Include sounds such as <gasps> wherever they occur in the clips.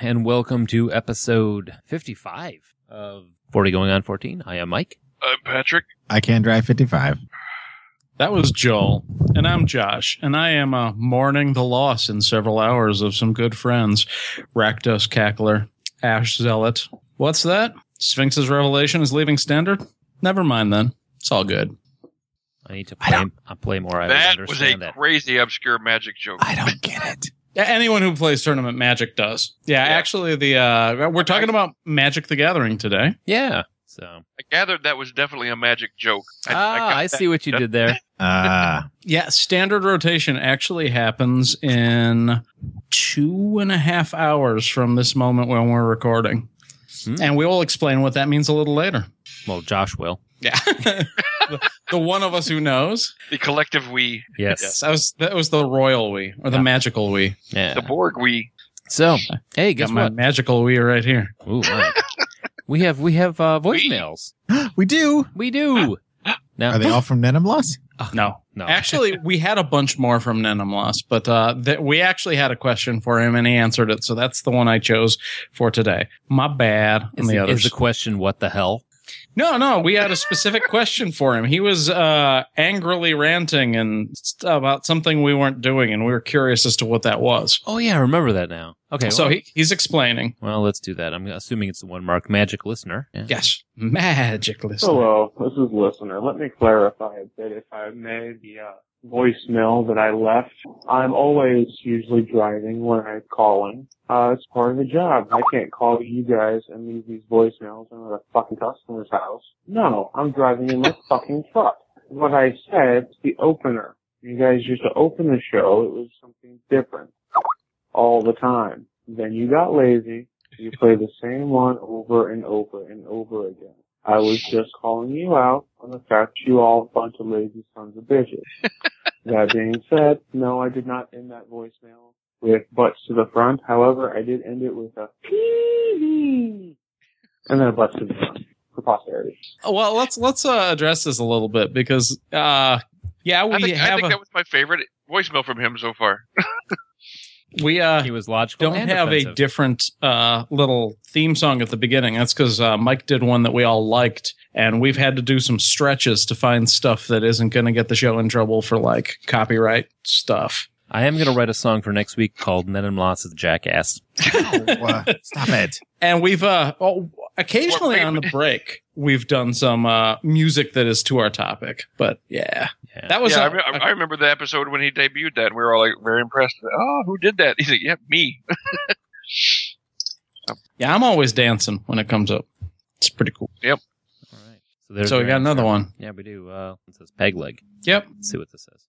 And welcome to episode 55 of 40 Going on 14. I am Mike. I'm Patrick. I can drive 55. That was Joel, and I'm Josh, and I am uh, mourning the loss in several hours of some good friends. Rakdos Cackler, Ash Zealot. What's that? Sphinx's Revelation is leaving Standard? Never mind then. It's all good. I need to play, I'll play more. I that was a that. crazy obscure magic joke. I don't get it. Yeah, Anyone who plays Tournament Magic does. Yeah, Yeah. actually, the uh, we're talking about Magic the Gathering today. Yeah. So, I gathered that was definitely a magic joke. I, ah, got I, see what you did there. <laughs> Ah, Yeah, standard rotation actually happens in two and a half hours from this moment when we're recording. Hmm. And we will explain what that means a little later. Well, Josh will. Yeah. <laughs> the, the one of us who knows. The collective we, Yes. Yes, that was that was the royal we or the magical we. Yeah. the Borg we. So, hey, Got guess my what? magical we right here. Ooh, wow. <laughs> we have we have uh, voicemails. <gasps> we do. We do. <gasps> Now, Are they all from Denim Loss? No. no. Actually, we had a bunch more from Nenimlos, but uh, th- we actually had a question for him and he answered it. So that's the one I chose for today. My bad on is, the the, is the question what the hell? No, no, we had a specific question for him. He was uh, angrily ranting and st- about something we weren't doing, and we were curious as to what that was. Oh yeah, I remember that now. Okay. so well, he, he's explaining. well, let's do that. I'm assuming it's the one mark magic listener. Yeah. Yes, magic listener. Hello, this is listener. Let me clarify a bit, if I may. The uh, voicemail that I left. I'm always usually driving when I'm calling. Uh, it's part of the job. I can't call you guys and leave these voicemails in the fucking customer's house. No, I'm driving in my fucking truck. What I said, the opener. You guys used to open the show. It was something different all the time. Then you got lazy. You play the same one over and over and over again. I was just calling you out on the fact you all a bunch of lazy sons of bitches. <laughs> that being said, no, I did not end that voicemail with butts to the front. However, I did end it with a TV and then a butts to the front for posterity. well, let's let's uh, address this a little bit because, uh, yeah, we I think, I think a, that was my favorite voicemail from him so far. <laughs> we uh, He was logical. don't have offensive. a different uh, little theme song at the beginning. That's because uh, Mike did one that we all liked, and we've had to do some stretches to find stuff that isn't going to get the show in trouble for like copyright stuff. I am going to write a song for next week called Ned and Lots of Jackass. Oh, uh, <laughs> stop it. And we've uh, oh, occasionally on the break we've done some uh, music that is to our topic. But yeah, Yeah. that was yeah, I, a- re- I remember the episode when he debuted that. and We were all like very impressed. Oh, who did that? He's like, yeah, me. <laughs> yeah. I'm always dancing when it comes up. It's pretty cool. Yep. All right. So, there's so we got answer. another one. Yeah, we do. Uh, it says peg leg. Yep. Let's see what this says.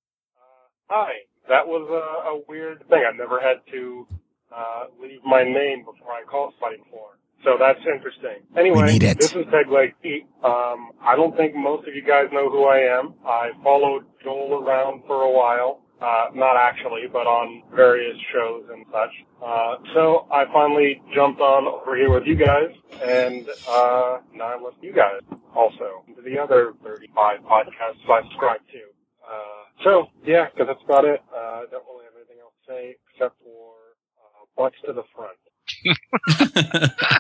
Hi. That was a, a weird thing. I've never had to uh, leave my name before I call somebody before. So that's interesting. Anyway, We need it. this is Peg Leg Pete. Um, I don't think most of you guys know who I am. I followed Joel around for a while. Uh, not actually, but on various shows and such. Uh, so I finally jumped on over here with you guys, and uh, now I'm with you guys also. To the other 35 podcasts I subscribe to. Uh, so, yeah, because that's about it. Uh, I don't really have anything else to say except for uh, butts to the front. <laughs>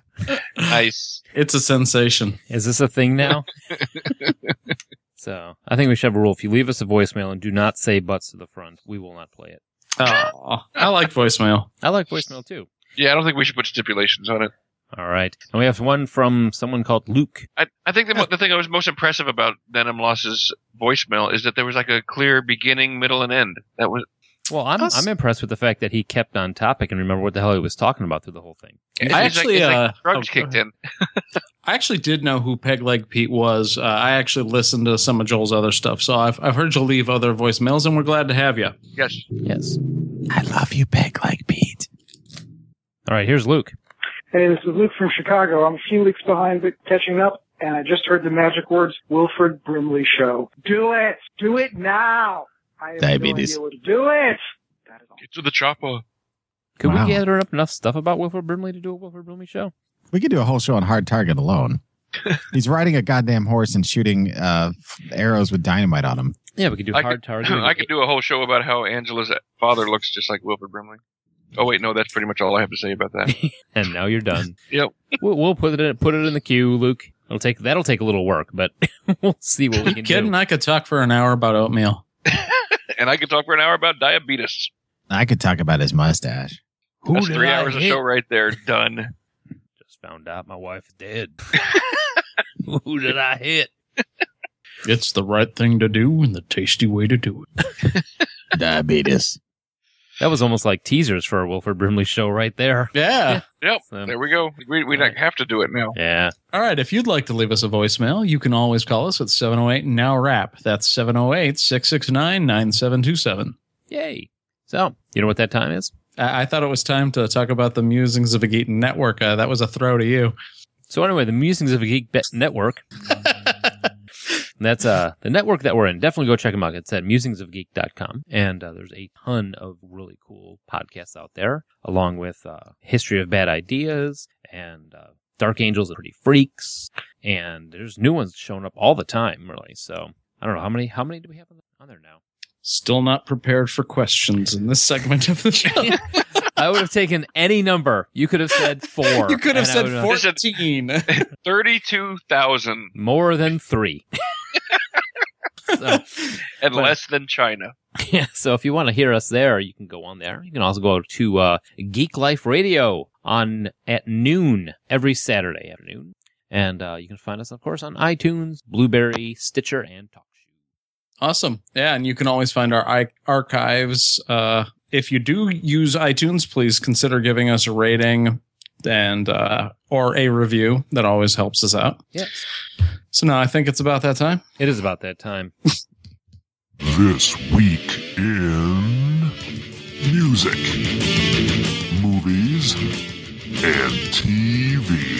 Nice. it's a sensation. Is this a thing now? <laughs> so I think we should have a rule. If you leave us a voicemail and do not say butts to the front, we will not play it. Oh, I like voicemail. I like voicemail too. Yeah, I don't think we should put stipulations on it. All right. And we have one from someone called Luke. I, I think the, mo- the thing that was most impressive about Denim Loss's voicemail is that there was like a clear beginning, middle, and end. That was Well, I'm Us- I'm impressed with the fact that he kept on topic and remember what the hell he was talking about through the whole thing. I it's like- actually, it's like uh, drugs oh, kicked in. <laughs> I actually did know who Peg Leg Pete was. Uh, I actually listened to some of Joel's other stuff, so I've I've heard you leave other voicemails, and we're glad to have you. Yes. Yes. I love you, Peg like Pete. All right, here's Luke. Hey, this is Luke from Chicago. I'm a few weeks behind, but catching up, and I just heard the magic words Wilford Brimley show. Do it! Do it now! I have Diabetes. no idea what to do it! That is. Get to the chopper. Could Wow. we gather up enough stuff about Wilford Brimley to do a Wilford Brimley show? We could do a whole show on Hard Target alone. <laughs> He's riding a goddamn horse and shooting uh, arrows with dynamite on him. Yeah, we could do I hard could, target. <laughs> I could do a whole show about how Angela's father looks just like Wilfred Brimley. Oh wait, no, that's pretty much all I have to say about that. <laughs> and now you're done. <laughs> Yep. We'll, we'll put it in, put it in the queue, Luke. It'll take that'll take a little work, but <laughs> we'll see what we You can kidding? do. I could talk for an hour about oatmeal. and I could talk for an hour about diabetes. I could talk about his mustache. Who That's three I hours of show right there. Done. Just found out my wife is dead. Who did I hit? It's the right thing to do and the tasty way to do it. Diabetes. That was almost like teasers for a Wilford Brimley show right there. Yeah. Yep. So- There we go. We we don't have to do it now. Yeah. All right. If you'd like to leave us a voicemail, you can always call us at 708 Now Rap. That's 708 669 9727. Yay. So, you know what that time is? I I thought it was time to talk about the musings of a Geek Network. Uh, that was a throw to you. So anyway, the Musings of a Geek Bet <laughs> Network. That's uh the network that we're in. Definitely go check them out. It's at musingsofgeek.com. And uh, there's a ton of really cool podcasts out there, along with uh, History of Bad Ideas and uh, Dark Angels and Pretty Freaks. And there's new ones showing up all the time, really. So I don't know how many how many do we have on, on there now? Still not prepared for questions in this segment of the show. <laughs> <laughs> I would have taken any number. You could have said four. you could have and I said would have- 14. <laughs> Thirty-two thousand more than three. So, <laughs> and But- less than China. Yeah, so if you want to hear us there, you can go on there. You can also go to uh, Geek Life Radio on at noon every Saturday afternoon, and uh, you can find us, of course, on iTunes, Blubrry, Stitcher, and TalkShoe. Awesome. Yeah, and you can always find our I- archives. Uh, if you do use iTunes, please consider giving us a rating and uh, or a review. That always helps us out. Yes, So now I think it's about that time. it is about that time. This week in music, movies, and TV.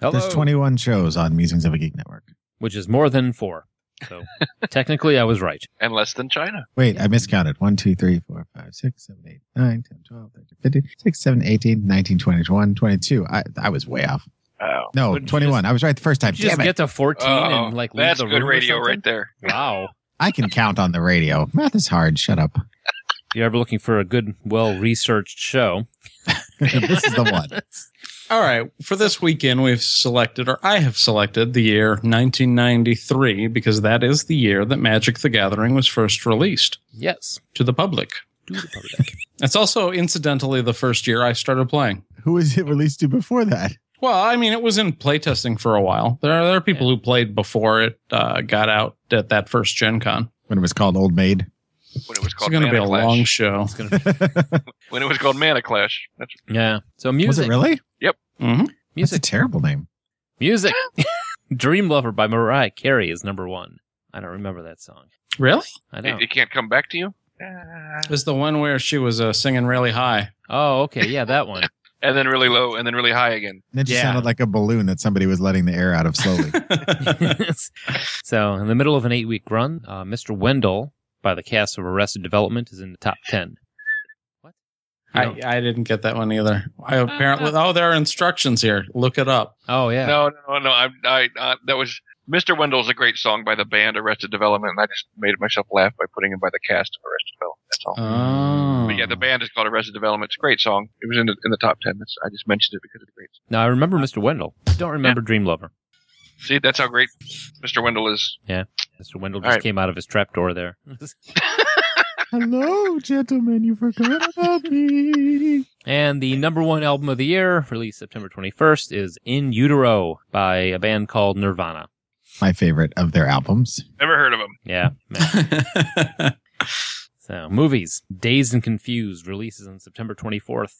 Hello, There's 21 shows on Musings of a Geek Network. which is more than four. So <laughs> technically, I was right. And less than China. Wait, I miscounted. 1, 2, 3, 4, 5, 6, 7, 8, 9, 10, 12, 13, 15, 6, 7, 18, 19, 20, 21, 22. I, I was way off. Oh. No, Wouldn't you 21. I was right the first time. Did you just Damn it. get to fourteen Oh, and like leave that's the good room radio something? right there. Wow. I can count on the radio. Math is hard. Shut up. If you're ever looking for a good, well researched show, <laughs> this is the one. <laughs> All right. For this weekend, we've selected, or I have selected, the year 1993 because that is the year that Magic the Gathering was first released yes, to the public. do the public. <laughs> It's also incidentally the first year I started playing. Who was it released to before that? Well, I mean, it was in playtesting for a while. There are, there are people who played before it uh, got out at that first Gen Con. When it was called Old Maid. When it was called It's called going to be Mana a Clash. long show. It's gonna <laughs> When it was called Mana Clash. That's <laughs> yeah. So music, Was it really? hmm Music. That's a terrible name. music. <laughs> Dream Lover by Mariah Carey is number one. I don't remember that song. Really? I it, don't. it can't come back to you. It's the one where she was uh, singing really high. Oh, okay. Yeah, that one. And then really low, and then really high again. And It just Yeah. sounded like a balloon that somebody was letting the air out of slowly. <laughs> so, in the middle of an eight week run, uh, Mr. Wendal by the cast of Arrested Development is in the top 10. What? I, don't- I didn't get that one either. I apparently, oh, there are instructions here. Look it up. oh, yeah. No, no, no. I, I, uh, that was Mr. Wendal's a great song by the band Arrested Development, and I just made myself laugh by putting it by the cast of Arrested Development. That's all. Oh. but yeah, the band is called Arrested Development. It's a great song. It was in the in the top ten. That's, I just mentioned it because it's great. Now, I remember Mr. Wendal. Don't remember Dream Lover. See, that's how great Mr. Wendal is. Yeah, Mr. Wendal just right. came out of his trapdoor there. <laughs> Hello, gentlemen. You forgot about me. and the number one album of the year, released September 21st, is In Utero by a band called Nirvana. My favorite of their albums. Never heard of them. Yeah. <laughs> So, movies. Dazed and Confused releases on September 24th. with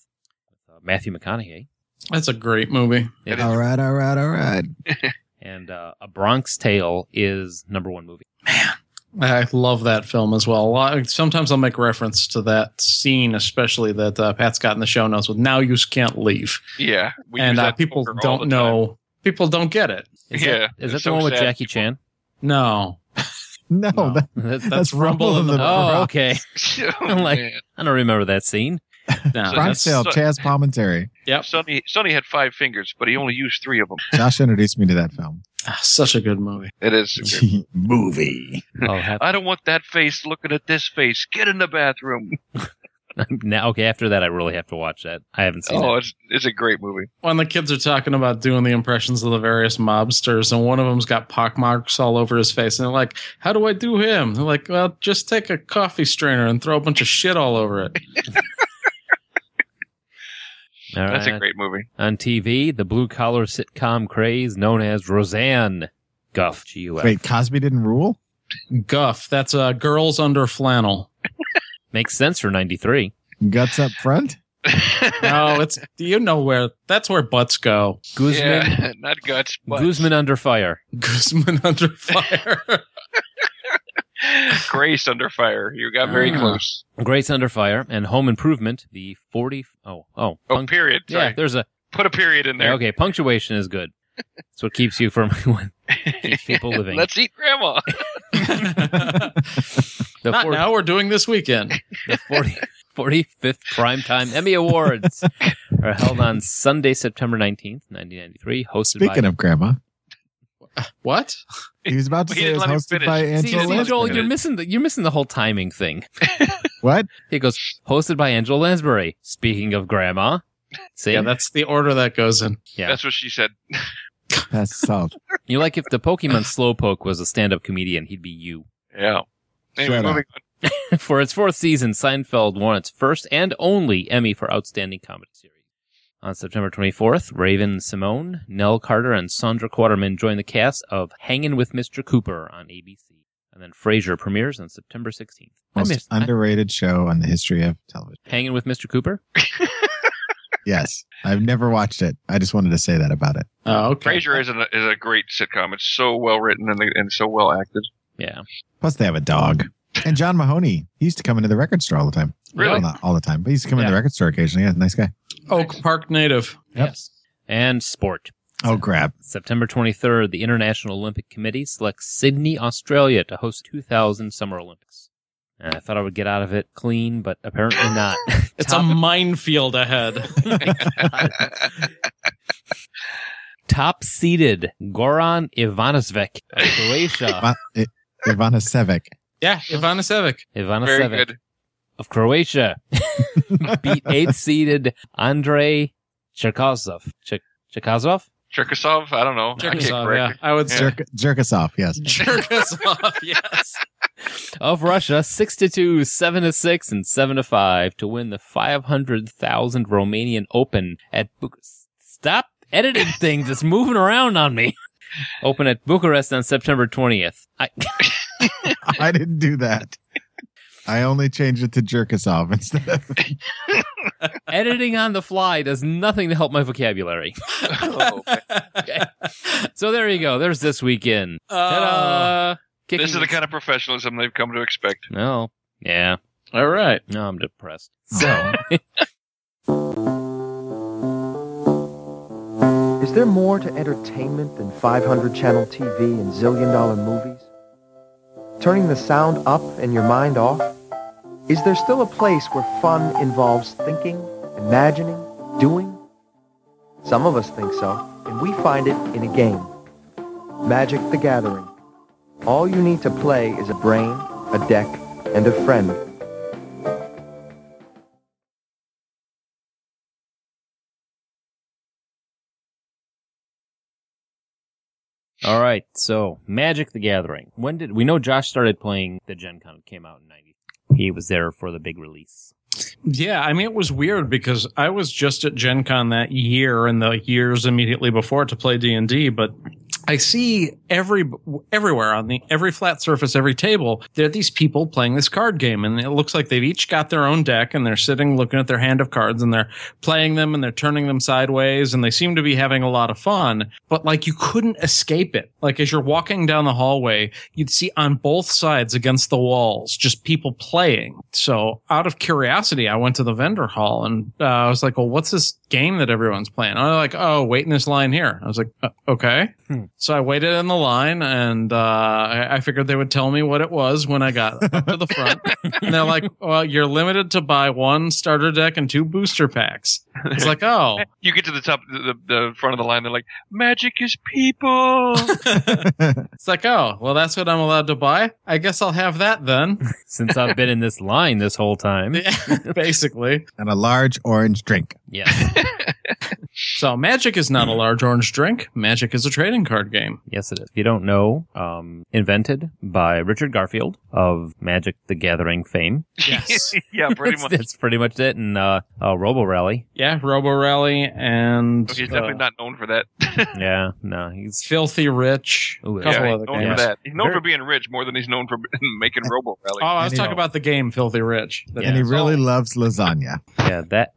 uh, Matthew McConaughey. That's a great movie. It All right, all right, all right. <laughs> And uh, A Bronx Tale is number one movie. Man. I love that film as well. A lot, sometimes I'll make reference to that scene, especially that uh, Pat's got in the show notes with "Now you can't leave," Yeah. We and uh, people poker all the don't know. People don't get it. Is Yeah, that, is that it's the so one with sad. Jackie Chan? No, <laughs> No, No. that- That's, that's Rumble in the oh, Bronx. okay. time. <laughs> <laughs> I'm like- Man. I don't remember that scene. no. Bronx that's- so- Chaz Palminteri. Yep, Sonny, Sonny had five fingers, but he only used three of them. Josh introduced me to that film. Ah, such a good movie. It is. Movie. I'll I don't want that face looking at this face. Get in the bathroom. <laughs> now, okay, after that, I really have to watch that. I haven't seen Oh, it. it's, it's a great movie. When the kids are talking about doing the impressions of the various mobsters, and one of them's got pockmarks all over his face, and they're like, "How do I do him?" They're like, "Well, just take a coffee strainer and throw a bunch of shit all over it." <laughs> All That's a great movie. On TV, the blue collar sitcom craze known as Roseanne Guff. G-U-F. Wait, Cosby didn't rule? Guff. That's uh, girls under flannel. Makes sense for 93. Guts up front? <laughs> No, it's do you know where that's where butts go. Guzman, yeah, <laughs> not guts, but Guzman under fire. Guzman <laughs> under fire. Grace under fire. You got very Ah. close. Grace under fire and Home Improvement. The 40. Oh, oh. Oh, punc- period. yeah, there's a. Put a period in there. Okay, punctuation is good. That's what keeps you from keeps people living. Let's eat grandma. The, Not 40 now. We're doing this weekend. <laughs> the 40, 45th Primetime Emmy Awards <laughs> are held on Sunday, September 19th, 1993, hosted Speaking by. of grandma, What? he was about to <laughs> say it didn't was let him hosted by finish. See, Angela see, Joel, you're missing the you're missing the whole timing thing. What? He goes hosted by Angela Lansbury. Speaking of grandma, see, Yeah, that's the order that goes in. yeah. That's what she said. That's solved. You like if the Pokemon Slowpoke was a stand-up comedian, he'd be you. Yeah. Anyway, moving on. <laughs> for its fourth season, Seinfeld won its first and only Emmy for Outstanding Comedy Series. On September 24th, Raven-Symoné, Nell Carter, and Sandra Quarterman joined the cast of Hangin' with Mr. Cooper on ABC. And then Frasier premieres on September 16th. I Most missed I- underrated show on the history of television. Hangin' with Mr. Cooper? <laughs> Yes. I've never watched it. I just wanted to say that about it. Oh, okay. Frasier is a, is a great sitcom. It's so well written and, and so well acted. Yeah. Plus, they have a dog. And John Mahoney, he used to come into the record store all the time. Really? Well, not all the time, but he used to come in Yeah. the record store occasionally. Yeah, nice guy. Oak Park native. Yep. Yes. And sport. Oh, crap. September 23rd, the International Olympic Committee selects Sydney, Australia to host 2000 Summer Olympics. And I thought I would get out of it clean, but apparently not. <laughs> <laughs> It's a minefield ahead. <laughs> Top seeded Goran Ivanovic of Croatia. Iva- Ivana Sevic. yeah, Ivana Sevic. Very Ivanovic good. of Croatia <laughs> beat eighth seeded Andrei Cherkasov. Ch- Cherkasov? Cherkasov? I don't know. Cherkasov, correct yeah. I would say Jerk, jerk yes. jerk us off. Yes. <laughs> of Russia, six to two, seven to six, and seven to five to win the five hundred thousand Romanian Open at Bucharest. Stop editing things; it's moving around on me. <laughs> Open at Bucharest on September twentieth. I <laughs> I didn't do that. I only changed it to jerk us off instead of. <laughs> editing on the fly does nothing to help my vocabulary. <laughs> Oh, okay. So there you go. There's this weekend. Uh, This is the kind of professionalism they've come to expect. No, yeah, all right. no, I'm depressed. So Is there more to entertainment than 500 channel TV and zillion dollar movies? Turning the sound up and your mind off? Is there still a place where fun involves thinking, imagining, doing? Some of us think so, and we find it in a game. Magic the Gathering. All you need to play is a brain, a deck, and a friend. All right, so Magic the Gathering. When did we know Josh started playing the Gen Con came out in 90? He was there for the big release. Yeah, I mean, it was weird because I was just at Gen Con that year and the years immediately before to play D&D, but I see every everywhere on the every flat surface, every table, there are these people playing this card game, and it looks like they've each got their own deck, and they're sitting looking at their hand of cards, and they're playing them, and they're turning them sideways, and they seem to be having a lot of fun. But like you couldn't escape it. Like as you're walking down the hallway, you'd see on both sides against the walls just people playing. So out of curiosity, I went to the vendor hall, and uh, I was like, "Well, what's this game that everyone's playing?" And they're like, "Oh, wait in this line here." I was like, uh, "Okay." So I waited in the line and uh, I, I figured they would tell me what it was when I got up to the front. <laughs> and they're like, well, you're limited to buy one starter deck and two booster packs. It's like, oh, <laughs> You get to the top, the, the front of the line. They're like, "Magic is people." <laughs> it's like, oh, well, that's what I'm allowed to buy. I guess I'll have that then. Since I've been in this line this whole time. Basically. And a large orange drink. Yes. <laughs> So Magic is not a large orange drink. Magic is a trading card game. Yes, it is. If you don't know, um, invented by Richard Garfield of Magic the Gathering fame. Yes. <laughs> yeah, pretty that's, much. that's pretty much it. And uh, uh, Robo Rally. Yeah, Robo Rally and He's definitely uh, not known for that. <laughs> Yeah, no, he's Filthy Rich. Ooh, a yeah, couple he's other known games. for that. He's known Very- for being rich more than he's known for making Robo Rally. Oh, I was And he- talking about the game Filthy Rich. Yeah. And he really Oh, loves lasagna. yeah that.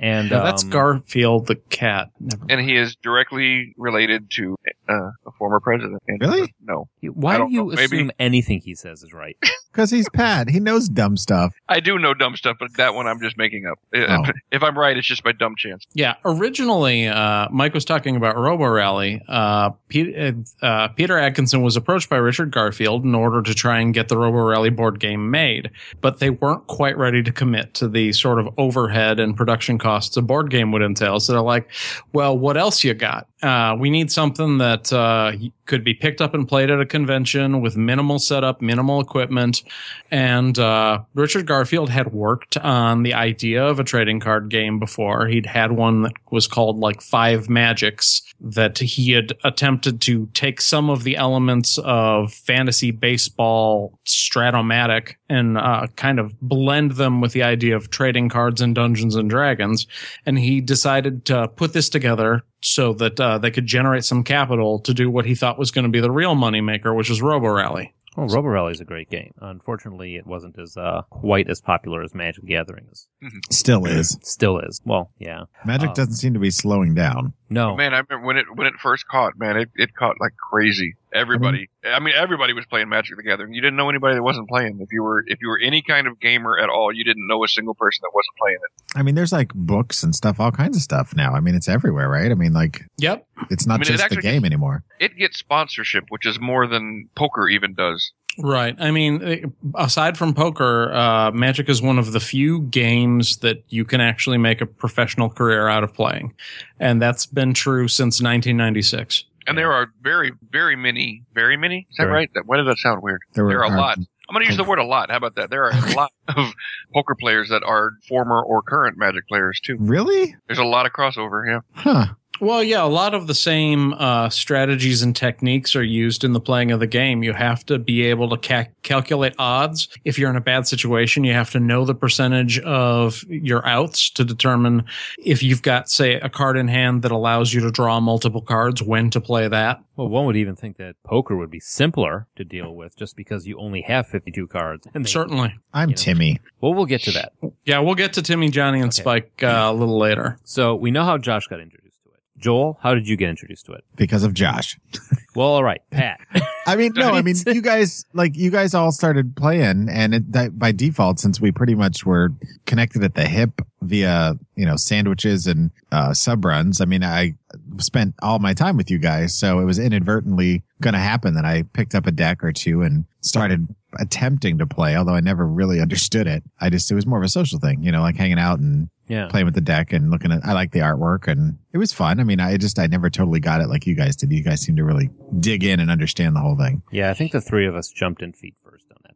Uh, and no, that's um, Garfield the cat. Never and he is directly related to uh, a former president. Really? No. you- Why do you know, maybe- assume anything he says is right? <laughs> Because he's Pat. He knows dumb stuff. I do know dumb stuff, but that one I'm just making up. Oh. <laughs> If I'm right, it's just by dumb chance. Yeah, originally, uh, Mike was talking about Robo Rally. Uh, Pete, uh, Peter Adkison was approached by Richard Garfield in order to try and get the Robo Rally board game made, but they weren't quite ready to commit to the sort of overhead and production costs a board game would entail. So they're like, "Well, what else you got? Uh, we need something that uh, could be picked up and played at a convention with minimal setup, minimal equipment." And uh, Richard Garfield had worked on the idea of a trading card game before. He'd had one that was called like Five Magics that he had attempted to take some of the elements of fantasy baseball Strat-O-Matic and uh, kind of blend them with the idea of trading cards and Dungeons and Dragons. And he decided to put this together so that uh, they could generate some capital to do what he thought was going to be the real moneymaker, which is Robo Rally. Well, Robo Rally is a great game. Unfortunately, it wasn't as uh, quite as popular as Magic the Gathering is. Still is. <clears throat> Still is. Well, yeah. Magic Um, doesn't seem to be slowing down. No. Man, I remember when it when it first caught. Man, it, it caught like crazy. Everybody, I mean, everybody was playing Magic the Gathering. You didn't know anybody that wasn't playing. If you were if you were any kind of gamer at all, you didn't know a single person that wasn't playing it. I mean, there's like books and stuff, all kinds of stuff now. I mean, it's everywhere, right? I mean, like, Yep. it's not I mean, it just the actually game anymore. It gets sponsorship, which is more than poker even does. Right. I mean, eh, aside from poker, uh, Magic is one of the few games that you can actually make a professional career out of playing. And that's been true since 1996. And there are very, very many, very many. Is that right? Why did that sound weird? There There, are a lot. I'm going to use the word a lot. How about that? There are a <laughs> lot of poker players that are former or current Magic players too. Really? There's a lot of crossover. Yeah. Huh. Well, yeah, a lot of the same uh, strategies and techniques are used in the playing of the game. You have to be able to ca- calculate odds. If you're in a bad situation, you have to know the percentage of your outs to determine if you've got, say, a card in hand that allows you to draw multiple cards, when to play that. Well, one would even think that poker would be simpler to deal with just because you only have 52 cards. And they- Certainly. I'm You know. Timmy. Well, we'll get to that. Yeah, we'll get to Timmy, Johnny, and Okay. Spike uh, a little later. So we know how Josh got introduced to it. Joel, how did you get introduced to it? Because of Josh. Well, all right, Pat. <laughs> I mean, no, I mean, you guys, like, you guys all started playing, and it, that, by default, since we pretty much were connected at the hip via, you know, sandwiches and uh, sub runs, I mean, I spent all my time with you guys, so it was inadvertently going to happen that I picked up a deck or two and started attempting to play, although I never really <laughs> understood it. I just, it was more of a social thing, you know, like hanging out and Yeah. playing with the deck and looking at, I like the artwork and it was fun. I mean, I just, I never totally got it like you guys did. You guys seem to really dig in and understand the whole thing. Yeah, I think the three of us jumped in feet first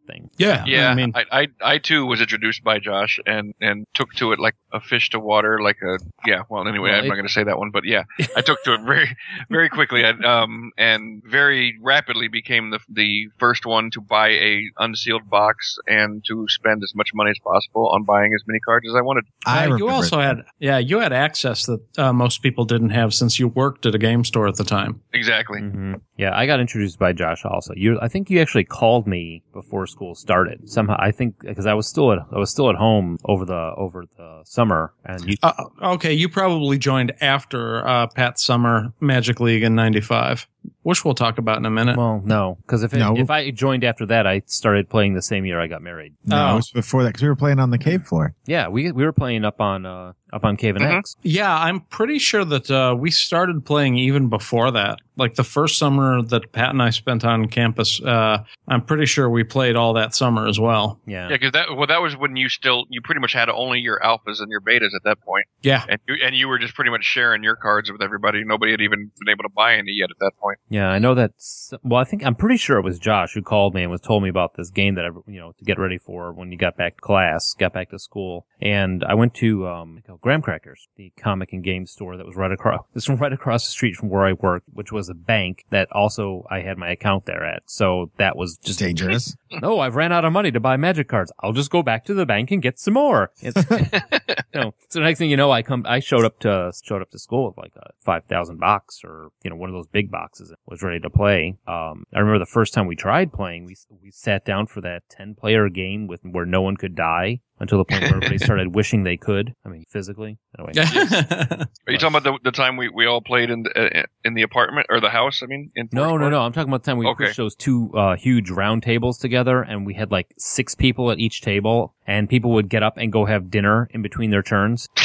thing. Yeah, Yeah, I mean, I, I, I too was introduced by Josh and and took to it like a fish to water, like a yeah. Well, anyway, Well, I'm it- not going to say that one, but yeah, <laughs> I took to it very very quickly, and, um, and very rapidly became the the first one to buy a unsealed box and to spend as much money as possible on buying as many cards as I wanted. I uh, you remember also had yeah, you had access that uh, most people didn't have since you worked at a game store at the time. Exactly. hmm Yeah, I got introduced by Josh also. You, I think you actually called me before school started. Somehow, I think because I was still at I was still at home over the over the summer, and you. Uh, okay, you probably joined after uh, Pat Summer Magic League in '95, which we'll talk about in a minute. well, no, because if it, No. if I joined after that, I started playing the same year I got married. No, Oh. it was before that because we were playing on the cave floor. Yeah, we we were playing up on uh up on Cave and Mhm. X. Yeah, I'm pretty sure that uh, we started playing even before that. Like the first summer that Pat and I spent on campus, uh, I'm pretty sure we played all that summer as well. Yeah. Yeah, because that well, that was when you still you pretty much had only your alphas and your betas at that point, Yeah. and you and you were just pretty much sharing your cards with everybody. Nobody had even been able to buy any yet at that point. Yeah, I know that's. Well, I think I'm pretty sure it was Josh who called me and was told me about this game that I, you know, to get ready for when you got back to class, got back to school, and I went to um Graham Crackers, the comic and game store that was right across. <laughs> This one right across the street from where I worked, which was a bank that also I had my account there at. So that was just Dangerous. <laughs> no, I've ran out of money to buy magic cards. I'll just go back to the bank and get some more. It's, <laughs> you know, so next thing you know, I come, I showed up to, showed up to school with like a 5,000 box or, you know, one of those big boxes and was ready to play. Um, I remember the first time we tried playing, we, we sat down for that 10 player game with where no one could die until the point where everybody <laughs> started wishing they could. I mean, physically. Anyway. Are you talking about the, the time we, we all played in the, uh, in the apartment or the house? I mean, in No, Forest no, Park? no. I'm talking about the time we Okay. pushed those two uh, huge round tables together, and we had like six people at each table, and people would get up and go have dinner in between their turns. <laughs>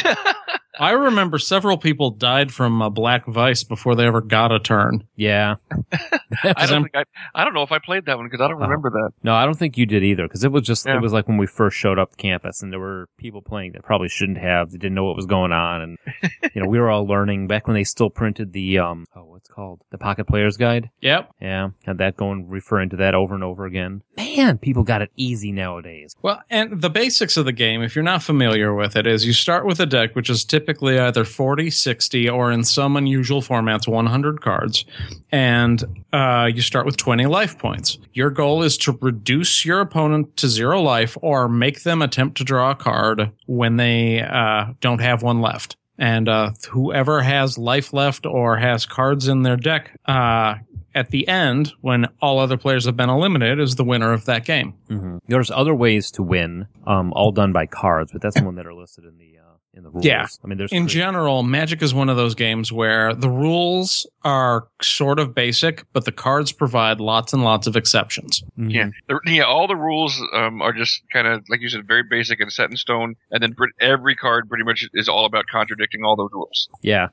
I remember several people died from uh, Black Vise before they ever got a turn. Yeah. <laughs> I don't think I, I don't know if I played that one because I don't Oh. remember that. No, I don't think you did either, because it was just Yeah. it was like when we first showed up campus, and there were people playing that probably shouldn't have. They didn't know what was going on, and <laughs> you know we were all learning back when they still printed the um oh what's it called the Pocket Player's Guide. Yep. Yeah, had that going, referring to that over and over again. Man, people got it easy nowadays. Well, and the basics of the game, if you're not familiar with it, is you start with a deck which is typically either 40, 60, or in some unusual formats, 100 cards. And uh, you start with 20 life points. Your goal is to reduce your opponent to zero life or make them attempt to draw a card when they uh, don't have one left. And uh, whoever has life left or has cards in their deck uh, at the end, when all other players have been eliminated, is the winner of that game. hmm There's other ways to win, um, all done by cards, but that's the one that are listed in the in the rules. Yeah. I mean, there's in cre- general, Magic is one of those games where the rules are sort of basic, but the cards provide lots and lots of exceptions. Mhm. Yeah, the, yeah. All the rules um, are just kind of like you said, very basic and set in stone. And then every card pretty much is all about contradicting all those rules. Yeah,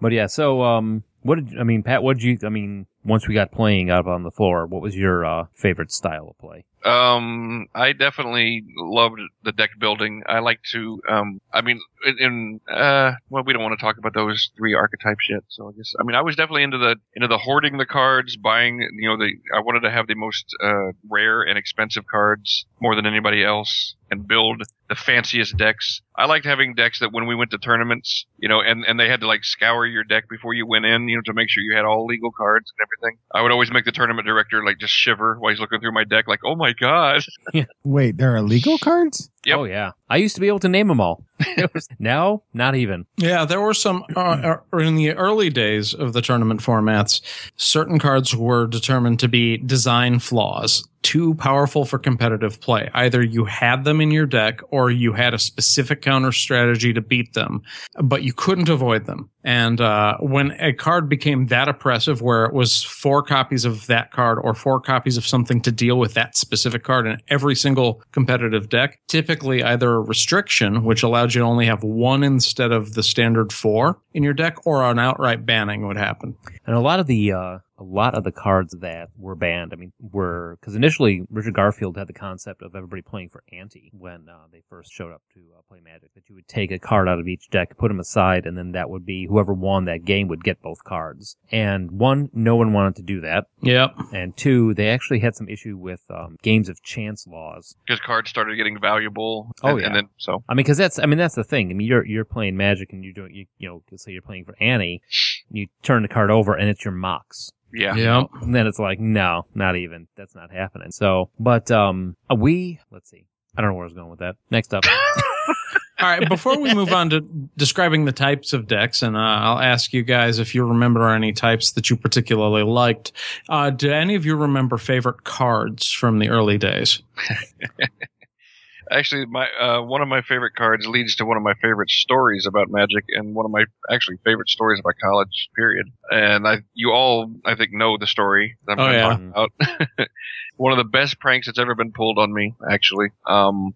but yeah. So, um, what did I mean, Pat? What did you? I mean, once we got playing out on the floor, what was your uh, favorite style of play? Um, I definitely loved the deck building. I like to, um, I mean, in, in uh, well, we don't want to talk about those three archetypes yet. So I guess, I mean, I was definitely into the into the hoarding the cards, buying. You know, the I wanted to have the most uh, rare and expensive cards more than anybody else, and build the fanciest decks. I liked having decks that when we went to tournaments, you know, and and they had to like scour your deck before you went in, you know, to make sure you had all legal cards and everything. I would always make the tournament director like just shiver while he's looking through my deck, like, oh my god. <laughs> Wait, there are legal cards? Yep. Oh yeah, I used to be able to name them all. <laughs> Was- now, not even. Yeah, there were some uh, uh, in the early days of the tournament formats. Certain cards were determined to be design flaws, too powerful for competitive play. Either you had them in your deck, or you had a specific counter strategy to beat them, but you couldn't avoid them. And uh, when a card became that oppressive, where it was four copies of that card or four copies of something to deal with that specific card in every single competitive deck, typically either a restriction, which allowed you only have one instead of the standard four in your deck, or an outright banning would happen. And a lot of the uh, a lot of the cards that were banned, I mean, were because initially Richard Garfield had the concept of everybody playing for ante when uh, they first showed up to uh, play Magic. That you would take a card out of each deck, put them aside, and then that would be whoever won that game would get both cards. And one, no one wanted to do that. Yep. And two, they actually had some issue with um, games of chance laws. Because cards started getting valuable. Oh, and, yeah. and then so I mean, because that's I mean that's the thing. I mean, you're you're playing Magic and you're doing you you know say you're playing for ante, and you turn the card over and it's your Mox. Yeah. Yep. And then it's like, no, not even. That's not happening. So, but um, we let's see. I don't know where I was going with that. Next up, <laughs> All right, before we move on to describing the types of decks, and uh, I'll ask you guys if you remember any types that you particularly liked. Uh, do any of you remember favorite cards from the early days? <laughs> Actually, my uh, one of my favorite cards leads to one of my favorite stories about Magic, and one of my actually favorite stories about college. Period. And I, you all, I think, know the story. that I'm Oh, yeah. talk about. <laughs> one of the best pranks that's ever been pulled on me. Actually, um,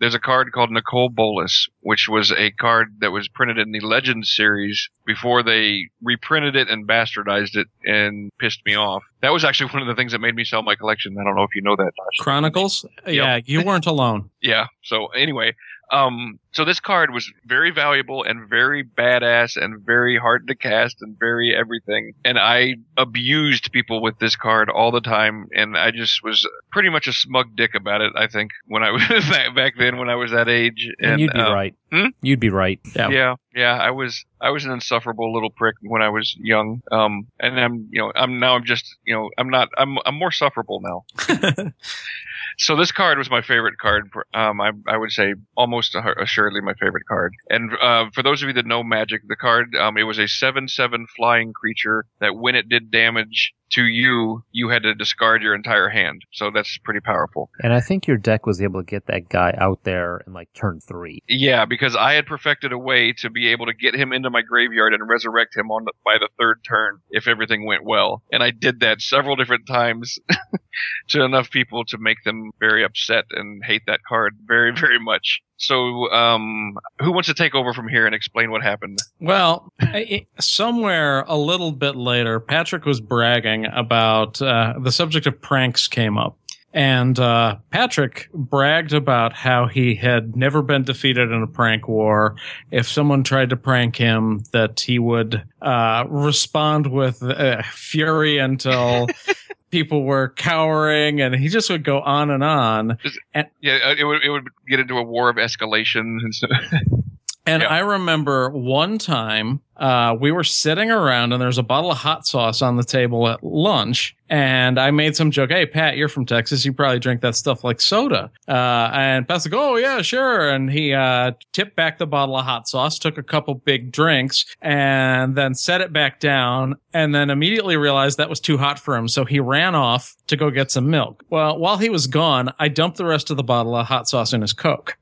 there's a card called Nicol Bolas, which was a card that was printed in the Legends series before they reprinted it and bastardized it and pissed me off. That was actually <laughs> one of the things that made me sell my collection. I don't know if you know that, Josh. Chronicles? Yeah, you weren't alone. <laughs> Yeah. So anyway, um, so this card was very valuable and very badass and very hard to cast and very everything. And I abused people with this card all the time. And I just was pretty much a smug dick about it. I think when I <laughs> was back, back then, when I was that age. and, you'd be uh, right. hmm? You'd be right. yeah, yeah, I was I was an insufferable little prick when I was young. Um, and I'm you know I'm now I'm just you know I'm not I'm I'm more sufferable now. <laughs> so this card was my favorite card. Um, I I would say almost assuredly my favorite card. And uh, for those of you that know Magic, the card um it was a seven seven flying creature that when it did damage to you, you had to discard your entire hand. So that's pretty powerful. And I think your deck was able to get that guy out there in like turn three. Yeah, because I had perfected a way to be able to get him into my graveyard and resurrect him on the, by the third turn if everything went well. And I did that several different times <laughs> to enough people to make them very upset and hate that card very, very much. So, um, who wants to take over from here and explain what happened? Well, I- I- somewhere a little bit later, Patrick was bragging about uh, the subject of pranks came up. And uh, Patrick bragged about how he had never been defeated in a prank war. If someone tried to prank him, that he would uh, respond with uh, fury until <laughs> people were cowering, and he just would go on and on. Yeah, uh, it would it would get into a war of escalation and so. <laughs> And I remember one time uh, we were sitting around and there's a bottle of hot sauce on the table at lunch. And I made some joke, hey, Pat, you're from Texas. You probably drink that stuff like soda. Uh, and Pat's like, oh, yeah, sure. And he uh, tipped back the bottle of hot sauce, took a couple big drinks, and then set it back down. And then immediately realized that was too hot for him. So he ran off to go get some milk. Well, while he was gone, I dumped the rest of the bottle of hot sauce in his Coke.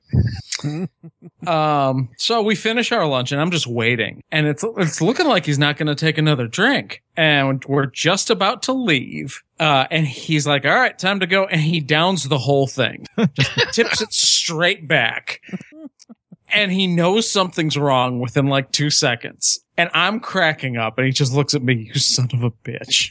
Um, so we finish our lunch and I'm just waiting and it's, it's looking like he's not going to take another drink and we're just about to leave. Uh, and he's like, all right, time to go. And he downs the whole thing, just tips it straight back. And he knows something's wrong within like two seconds. And I'm cracking up and he just looks at me, you son of a bitch.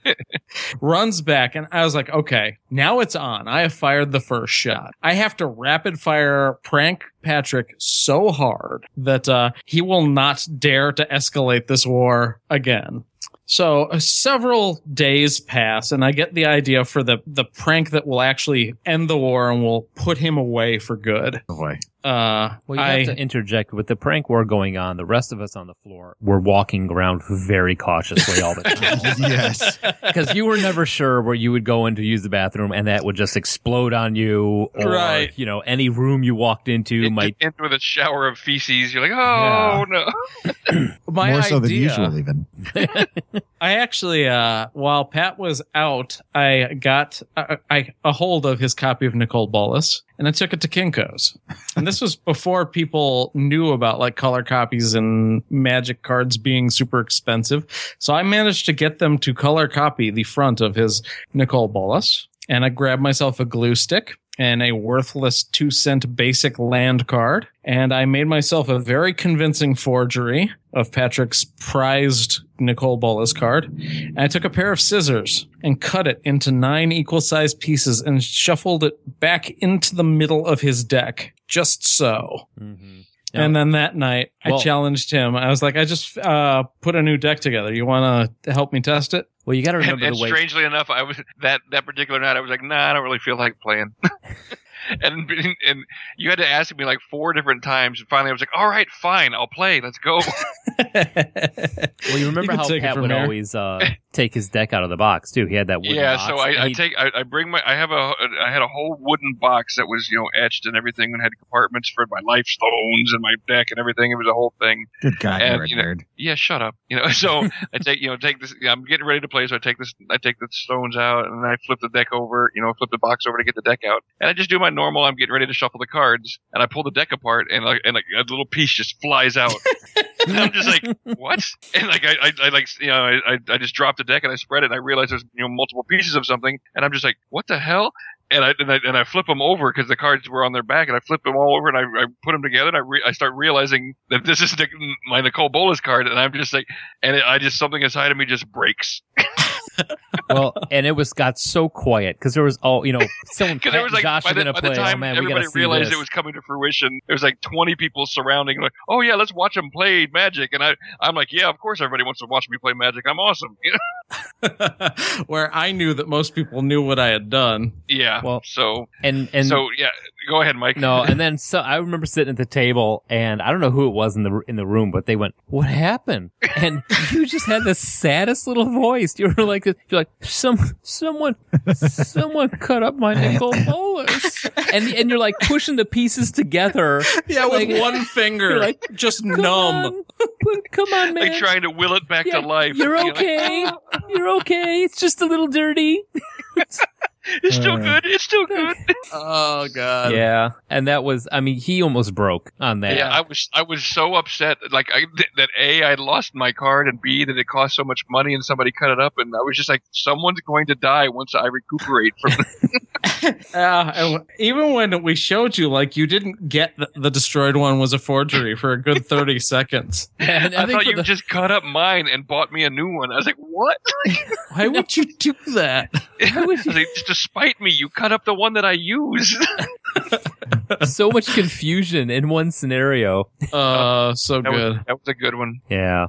<laughs> runs back and I was like, okay, now it's on. I have fired the first shot. I have to rapid fire prank Patrick so hard that uh, he will not dare to escalate this war again. So uh, several days pass, and I get the idea for the the prank that will actually end the war and will put him away for good. Boy. Uh, Well, you I, have to interject with the prank war going on. The rest of us on the floor were walking around very cautiously all the time. <laughs> yes. because you were never sure where you would go in to use the bathroom, and that would just explode on you, or Right. you know, any room you walked into might. Into with a shower of feces, you're like, oh no. <coughs> my More so than idea- usual, even. <laughs> I actually, uh, while Pat was out, I got uh, I, a hold of his copy of Nicol Bolas and I took it to Kinko's. And this was before people knew about like color copies and magic cards being super expensive. So I managed to get them to color copy the front of his Nicol Bolas. And I grabbed myself a glue stick and a worthless two cent basic land card. And I made myself a very convincing forgery of Patrick's prized Nicol Bolas card. And I took a pair of scissors and cut it into nine equal sized pieces and shuffled it back into the middle of his deck. Just so. And then that night, Well- I challenged him. I was like, I just uh, put a new deck together. You want to help me test it? Well, you got <laughs> to And, remember and the way. strangely enough, I was that that particular night. I was like, nah, I don't really feel like playing. <laughs> <laughs> and and you had to ask me like four different times, and finally I was like, all right, fine, I'll play. Let's go. <laughs> Well, you remember can how take Pat would here. always uh, take his deck out of the box too. He had that wooden box. yeah, box. so I, I he'd- take I, I bring my I have a I had a whole wooden box that was you know etched and everything and had compartments for my life stones and my deck and everything. It was a whole thing. Good God, And, you're a you know, nerd. Yeah, shut up. You know, <laughs> so I take you know take this. I'm getting ready to play, so I take this. I take the stones out and I flip the deck over. You know, flip the box over to get the deck out, and I just do my normal. I'm getting ready to shuffle the cards, and I pull the deck apart, and like and like a little piece just flies out. <laughs> and I'm just like, what? And like I, I, I like you know I, I just drop the deck and I spread it, and I realize there's you know multiple pieces of something, and I'm just like, what the hell? And I, and I and I flip them over because the cards were on their back, and I flip them all over, and I, I put them together, and I re- I start realizing that this is my Nicol Bolas card, and I'm just like, and it, I just something inside of me just breaks <laughs> well, and it was got so quiet because there was all you know. <laughs> Someone because there was like Josh by the, gonna by play. the time oh man, everybody realized this. it was coming to fruition, there was like 20 people surrounding, like, oh yeah, let's watch them play Magic, and I I'm like, yeah, of course everybody wants to watch me play Magic. I'm awesome. <laughs> <laughs> Where I knew that most people knew what I had done. Yeah. Well, so and and so yeah, go ahead, Mike. no, and <laughs> then so I remember sitting at the table, and I don't know who it was in the in the room, but they went, "What happened?" And you just had the saddest little voice. You were like, "You're like some someone someone cut up my Nicol Bolas," <laughs> and and you're like pushing the pieces together. Yeah, with Like- one finger, You're like, just Come numb. on, come on, man. like trying to will it back Yeah, to life. You're <laughs> okay. You're okay. It's just a little dirty. <laughs> it's still Uh, good. It's still good. <laughs> Oh god. Yeah, and that was. I mean, he almost broke on that. Yeah, I was I was so upset like I, th- that a I lost my card and b that it cost so much money and somebody cut it up and I was just like someone's going to die once I recuperate from <laughs> Uh, even when we showed you, like, you didn't get the, the destroyed one was a forgery for a good 30 seconds. And I I think thought you the- just cut up mine and bought me a new one. I was like, what? Why would you do that? I was like, just to spite me, you cut up the one that I use. <laughs> so much confusion in one scenario. Uh, so that, was, good. that was a good one. Yeah,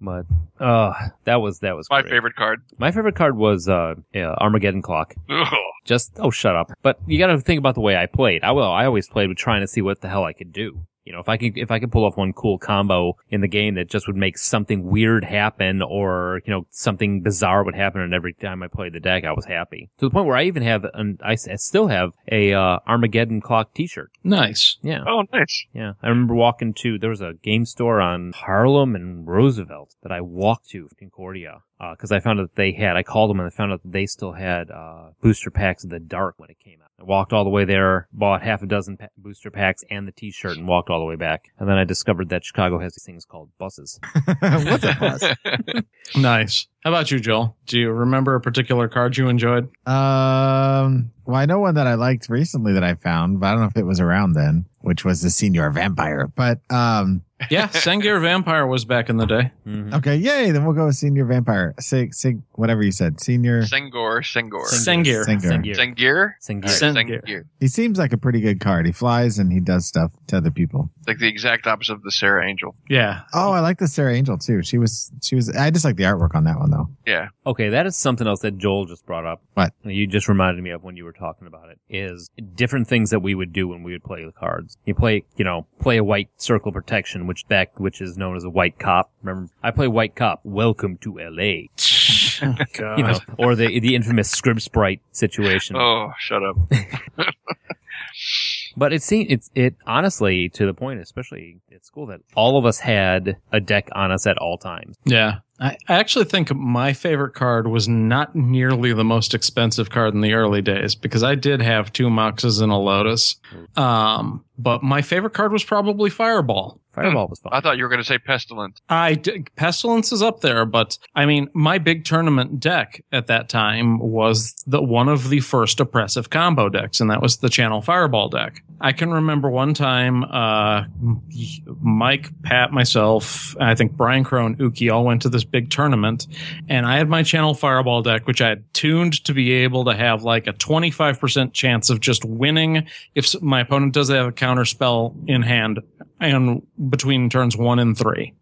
but uh, that was that was My great. favorite card. My favorite card was uh, yeah, Armageddon Clock. Ugh. Just oh, shut up! But you got to think about the way I played. I will. I always played with trying to see what the hell I could do. You know, if I could if I could pull off one cool combo in the game that just would make something weird happen, or you know something bizarre would happen, and every time I played the deck, I was happy to the point where I even have an I still have a uh, Armageddon Clock T-shirt. Nice. Yeah. Oh, nice. Yeah, I remember walking to there was a game store on Harlem and Roosevelt that I walked to Concordia because I found out that they had. I called them and I found out that they still had uh, booster packs of the Dark when it came out. I walked all the way there, bought half a dozen pa- booster packs and the T-shirt, and walked all the way back. And then I discovered that Chicago has these things called buses. <laughs> What's a bus? <laughs> Nice. How about you, Joel? Do you remember a particular card you enjoyed? Um, well, I know one that I liked recently that I found, but I don't know if it was around then, which was the Senior Vampire. But um, Yeah, Sengir Vampire was back in the day. Mhm. okay, yay! Then we'll go with Senior Vampire. Sig, sig, whatever you said, Senior. Sengor, Sengor. Sengir. Sengir. Sengir. Sengir? Sengir. Alright, Sengir. Sengir. He seems like a pretty good card. He flies and he does stuff to other people. Like the exact opposite of the Serra Angel. Yeah. Oh, I like the Serra Angel too. She was, she was. I just like the artwork on that one though. Yeah. Okay, that is something else that Joel just brought up. What? You just reminded me of when you were talking about it. Is different things that we would do when we would play the cards. You play, you know, play a white circle protection, which back, which is known as a white cop. Remember, I play white cop. Welcome to L.A. <laughs> <laughs> God. You know, or the the infamous Scryb sprite situation. Oh, shut up. <laughs> But it seemed it's it honestly to the point, especially at school, that all of us had a deck on us at all times. Yeah. I I actually think my favorite card was not nearly the most expensive card in the early days because I did have two Moxes and a Lotus. Um, but my favorite card was probably Fireball. Fireball was fun. I thought you were going to say pestilence. I d- pestilence is up there, but I mean, my big tournament deck at that time was the one of the first oppressive combo decks, and that was the Channel Fireball deck. I can remember one time, uh, Mike, Pat, myself, and I think Brian Crow and Uki all went to this big tournament, and I had my Channel Fireball deck, which I had tuned to be able to have like a 25% chance of just winning if my opponent does have a counter spell in hand and between turns one and three.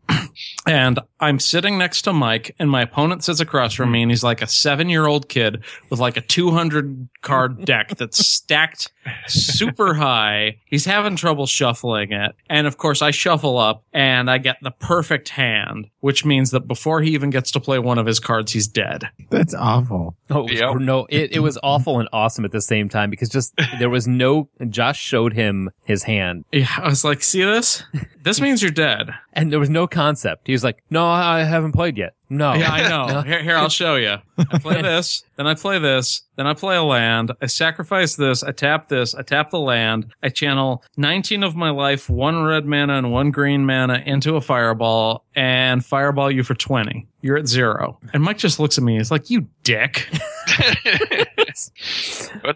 And I'm sitting next to Mike, and my opponent sits across from me, and he's like a seven year old kid with like a 200 card <laughs> deck that's stacked super high. He's having trouble shuffling it. And of course, I shuffle up and I get the perfect hand, which means that before he even gets to play one of his cards, he's dead. That's awful. Oh it was- no! It, it was awful and awesome at the same time because just there was no. Josh showed him his hand, Yeah, I was like, see this? This means you're dead. and there was no concept. He was like, "No, I haven't played yet." No, Yeah, I <laughs> know. No. Here, here, I'll show you. I play <laughs> this, then I play this, then I play a land. I sacrifice this. I tap this. I tap the land. I channel 19 of my life, one red mana and one green mana into a fireball, and fireball you for 20. You're at zero. And Mike just looks at me. He's like, "You dick." <laughs>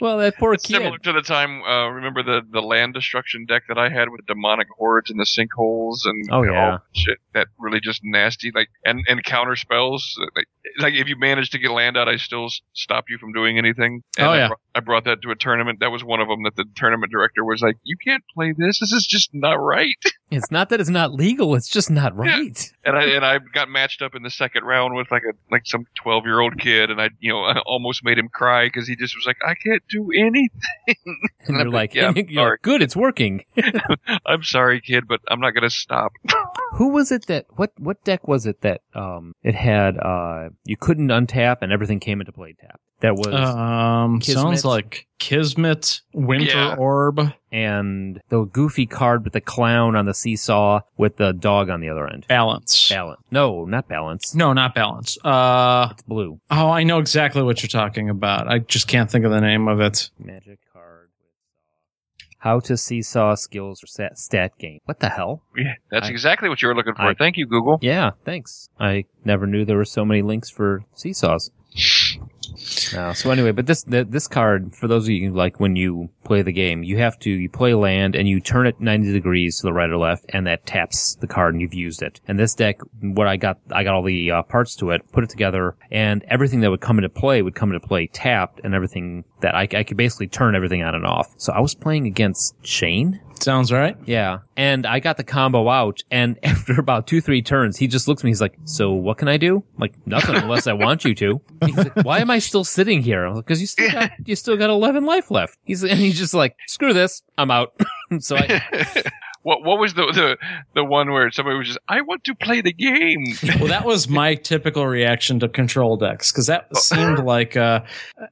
well, that poor kid. Similar to the time, uh, remember the, the land destruction deck that I had with demonic hordes and the sinkholes and Oh, yeah. that shit that really just nasty like and and counter spells like, like if you manage to get land out, I still stop you from doing anything. And Oh, I yeah. brought, I brought that to a tournament. That was one of them that the tournament director was like, "You can't play this. This is just not right." <laughs> It's not that it's not legal; it's just not right. and I and I got matched up in the second round with like a like some twelve year old kid, and I you know I almost made him cry because he just was like, "I can't do anything." <laughs> And I'm you're like, "Yeah, I'm <laughs> you're like, "Good, it's working." I'm sorry, kid, but I'm not gonna stop. Who was it that what what deck was it that um it had uh you couldn't untap and everything came into play tap? That was Um, sounds like Kismet, Winter Yeah. Orb, and the goofy card with the clown on the seesaw with the dog on the other end. Balance. Balance. No, not balance. No, not balance. Uh, It's blue. oh, I know exactly what you're talking about. I just can't think of the name of it. Magic card. How to seesaw skills or stat, stat game. What the hell? Yeah, that's I- exactly what you were looking for. I- Thank you, Google. Yeah, thanks. I never knew there were so many links for seesaws. <sighs> Uh, so anyway, but this this card for those of you like when you play the game, you have to you play land and you turn it ninety degrees to the right or left, and that taps the card and you've used it. And this deck, what I got, I got all the uh, parts to it, put it together, and everything that would come into play would come into play tapped, and everything that I, I could basically turn everything on and off. So I was playing against Shane. Sounds right. Yeah. And I got the combo out, and <laughs> after about two, three turns, he just looks at me. He's like, So what can I do? I'm like, nothing unless I want you to. <laughs> He's like, Why am I still sitting here? I'm like, Because you still got <laughs> you still got eleven life left. He's and he's just like, Screw this, I'm out. so I what what was the, the the one where somebody was just, I want to play the game. Well, that was my typical reaction to control decks because that seemed like uh,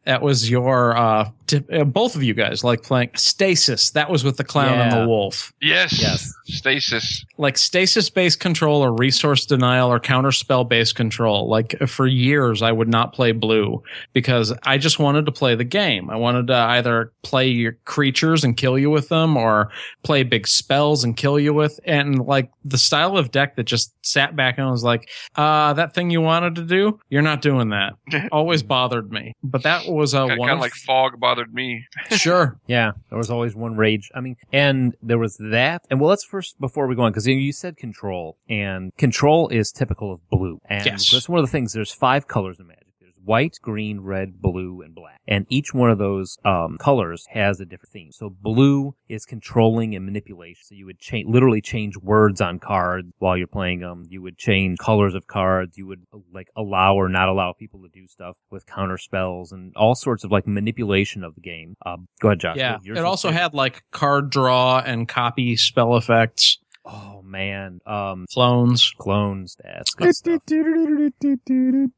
that was your uh, tip, uh, both of you guys like playing stasis. That was with the clown and the wolf. yes, Yes. stasis. Like stasis based control or resource denial or counter spell based control. Like for years, I would not play blue because I just wanted to play the game. I wanted to either play your creatures and kill you with them or play big spells and kill you with. And like the style of deck that just sat back and was like, uh, that thing you wanted to do, you're not doing that. <laughs> Always bothered me. But that was a Kind one of of like fog bothered me. <laughs> sure. Yeah, there was always one rage. I mean, and there was that. And well, let's first before we go on because you, you said control, and control is typical of blue. And Yes. that's one of the things. There's five colors in Magic. White, green, red, blue, and black. And each one of those um, colors has a different theme. So blue is controlling and manipulation. So you would change, literally change words on cards while you're playing them. You would change colors of cards. You would like allow or not allow people to do stuff with counter spells and all sorts of like manipulation of the game. Um, go ahead, Josh. Yeah. It also had like card draw and copy spell effects, Oh man, um, clones. clones. That's good stuff.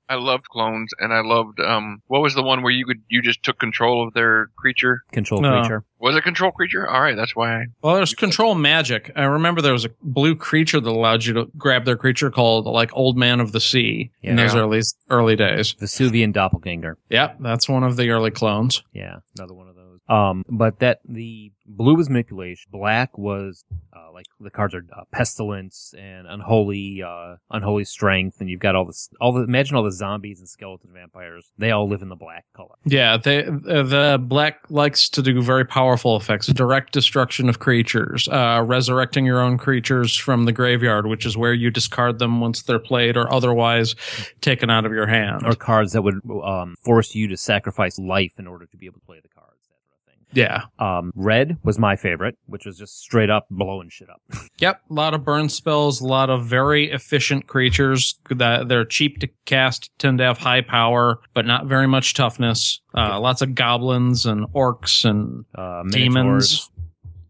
I loved clones, and I loved um. What was the one where you could you just took control of their creature? Control No. creature. Was it control creature? All right, that's why. I, Well, there's control magic. I remember there was a blue creature that allowed you to grab their creature called like Old Man of the Sea in Yeah. those early early days. Vesuvan doppelganger. Yep, that's one of the early clones. Yeah, another one of those. Um, but that the blue was manipulation, black was uh, like the cards are uh, pestilence and unholy, uh, unholy strength, and you've got all this, all the imagine all the zombies and skeleton vampires. They all live in the black color. Yeah, they, uh, the black likes to do very powerful effects: direct destruction of creatures, uh, resurrecting your own creatures from the graveyard, which is where you discard them once they're played or otherwise taken out of your hand. Or cards that would um, force you to sacrifice life in order to be able to play the cards. That sort of thing. Yeah. Um, red was my favorite, which was just straight up blowing shit up. <laughs> Yep, a lot of burn spells, a lot of very efficient creatures that they're cheap to cast, tend to have high power, but not very much toughness. Uh, lots of goblins and orcs and uh, Demons.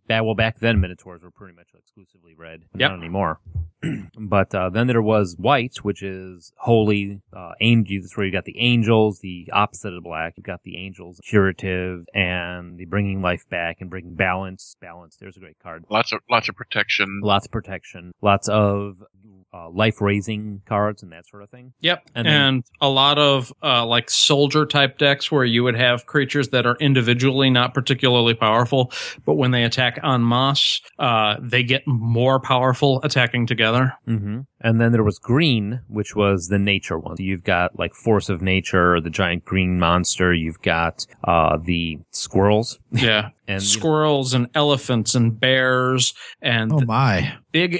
That, well, back then Minotaurs were pretty much exclusively red. Yep. Not anymore. <clears throat> but uh, then there was white, which is holy, uh, angel. That's where you got the angels, the opposite of black. You've got the angels, curative, and the bringing life back and bringing balance. Balance. There's a great card. Lots of lots of protection. Lots of protection. Lots of uh, life raising cards and that sort of thing. Yep, And and, a lot of uh, like soldier type decks where you would have creatures that are individually not particularly powerful, but when they attack en masse, uh, they get more powerful attacking together. hmm And then there was green, which was the nature one. So you've got like Force of Nature, the giant green monster. You've got uh, the squirrels. Yeah, <laughs> And squirrels and elephants and bears and Oh my. big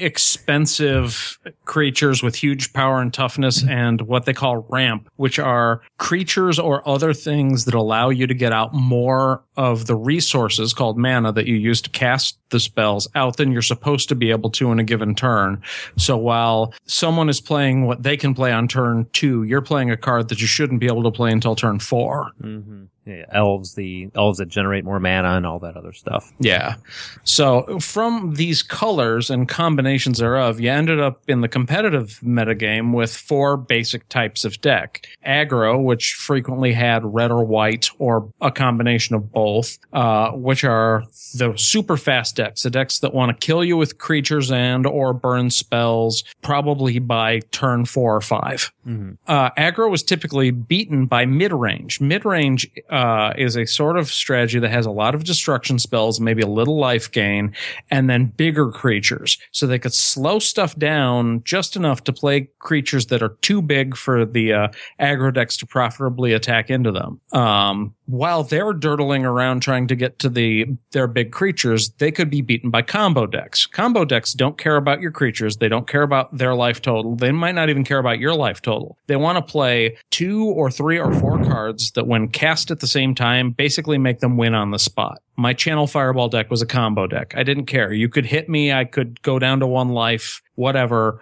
expensive creatures with huge power and toughness and what they call ramp which are creatures or other things that allow you to get out more of the resources called mana that you use to cast the spells out than you're supposed to be able to in a given turn. So while someone is playing what they can play on turn 2 you're playing a card that you shouldn't be able to play until turn 4 hmm Yeah, elves, the elves that generate more mana and all that other stuff. Yeah. So from these colors and combinations thereof, you ended up in the competitive metagame with four basic types of deck. Aggro, which frequently had red or white or a combination of both, uh, which are the super fast decks, the decks that want to kill you with creatures and or burn spells, probably by turn four or five Mm-hmm. uh, aggro was typically beaten by mid range. Mid range uh, is a sort of strategy that has a lot of destruction spells, maybe a little life gain, and then bigger creatures. So they could slow stuff down just enough to play creatures that are too big for the uh, aggro decks to profitably attack into them. Um, while they're dirtling around trying to get to the their big creatures, they could be beaten by combo decks. Combo decks don't care about your creatures. They don't care about their life total. They might not even care about your life total. They want to play two or three or four cards that when cast at the same time basically make them win on the spot. My channel fireball deck was a combo deck. I didn't care. You could hit me. I could go down to one life, whatever.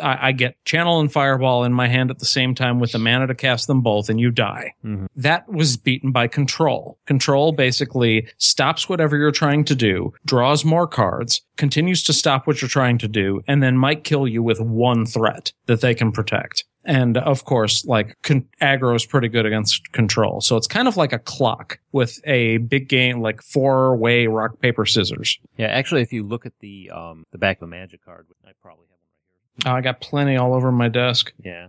I get channel and fireball in my hand at the same time with the mana to cast them both and you die Mm-hmm. that was beaten by control. Control basically stops whatever you're trying to do, draws more cards, continues to stop what you're trying to do, and then might kill you with one threat that they can protect. And of course, like con- aggro is pretty good against control. So it's kind of like a clock with a big game, like four way rock, paper, scissors. Yeah, actually, if you look at the um the back of a magic card, I probably have one right here. Oh, I got plenty all over my desk. Yeah,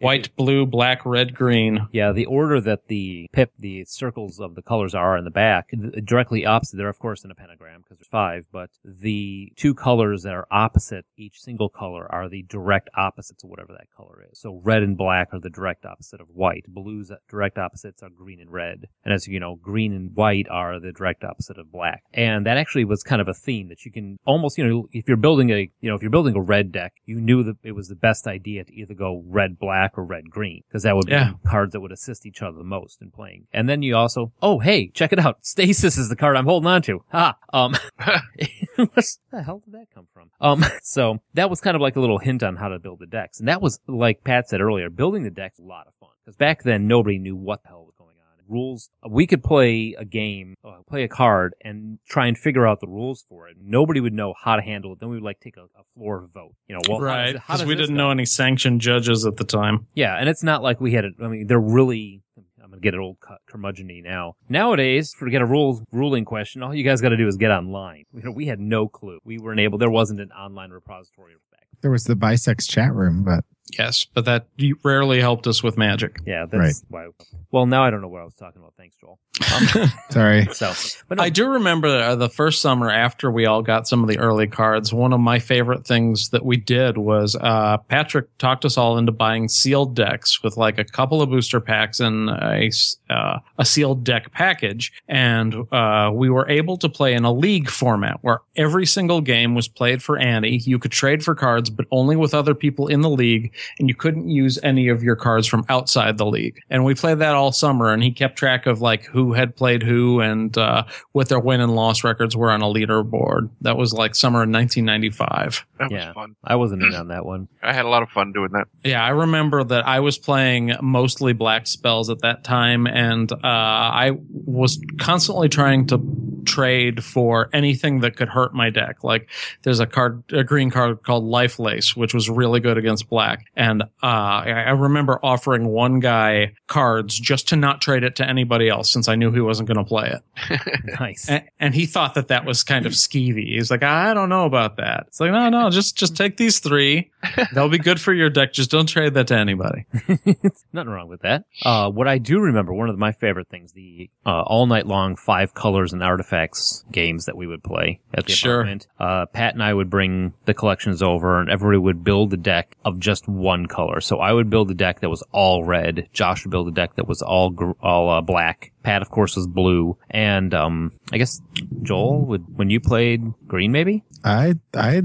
White, blue, black, red, green. Yeah, the order that the pip, the circles of the colors are in the back, directly opposite. They're of course in a pentagram because there's five, but the two colors that are opposite each single color are the direct opposites of whatever that color is. So red and black are the direct opposite of white. Blues uh, direct opposites are green and red, and as you know, green and white are the direct opposite of black. And that actually was kind of a theme that you can almost, you know, if you're building a, you know, if you're building a red deck, you knew that it was the best idea to either go red black or red green because that would be Yeah. cards that would assist each other the most in playing. And then you also, oh hey, check it out, <laughs> Stasis is the card I'm holding on to. Ha. Um, <laughs> <laughs> what the hell did that come from? Um, so that was kind of like a little hint on how to build the decks, and that was like Pat said earlier, building the decks a lot of fun because back then nobody knew what the hell was. Rules, we could play a game, uh, play a card, and try and figure out the rules for it. Nobody would know how to handle it. Then we would like take a, a floor vote. You know, well, right. Because we didn't go? know any sanctioned judges at the time. Yeah, and it's not like we had it. I mean, they're really. I'm gonna get it old cu- curmudgeon now. Nowadays, forget a rules ruling question. All you guys got to do is get online. You <laughs> know, we had no clue. We weren't able. There wasn't an online repository back. There was the bisex chat room, but Yes, but that rarely helped us with magic. Yeah, that's right. why. Well, now I don't know what I was talking about. Thanks, Joel. Um, <laughs> <laughs> Sorry. so, but no, I do remember uh, the first summer after we all got some of the early cards. One of my favorite things that we did was uh, Patrick talked us all into buying sealed decks with like a couple of booster packs and a s- uh, a sealed deck package, and uh, we were able to play in a league format where every single game was played for ante. You could trade for cards, but only with other people in the league, and you couldn't use any of your cards from outside the league. And we played that all summer, and he kept track of like who had played who and uh, what their win and loss records were on a leaderboard. That was like summer of 1995. That yeah, was fun. I wasn't in <clears throat> on that one. I had a lot of fun doing that. Yeah, I remember that I was playing mostly black spells at that time, and uh, I was constantly trying to trade for anything that could hurt my deck. Like there's a card, a green card called Lifelace, which was really good against black, and uh, I, remember offering one guy cards just to not trade it to anybody else since I knew he wasn't going to play it. <laughs> Nice. And, and he thought that that was kind of skeevy. He's like, I don't know about that. It's like, no, no, just just take these three. They'll be good for your deck. Just don't trade that to anybody. <laughs> Nothing wrong with that. Uh, what I do remember, one of my favorite things, the uh, all night long five colors and artifacts games that we would play at the Sure. apartment. Uh, Pat and I would bring the collections over, and everybody would build a deck of just one color. So I would build a deck that was all red. Josh would build a deck that was all gr- all uh, black. Pat, of course, was blue, and um, I guess Joel would when you played green, maybe. I I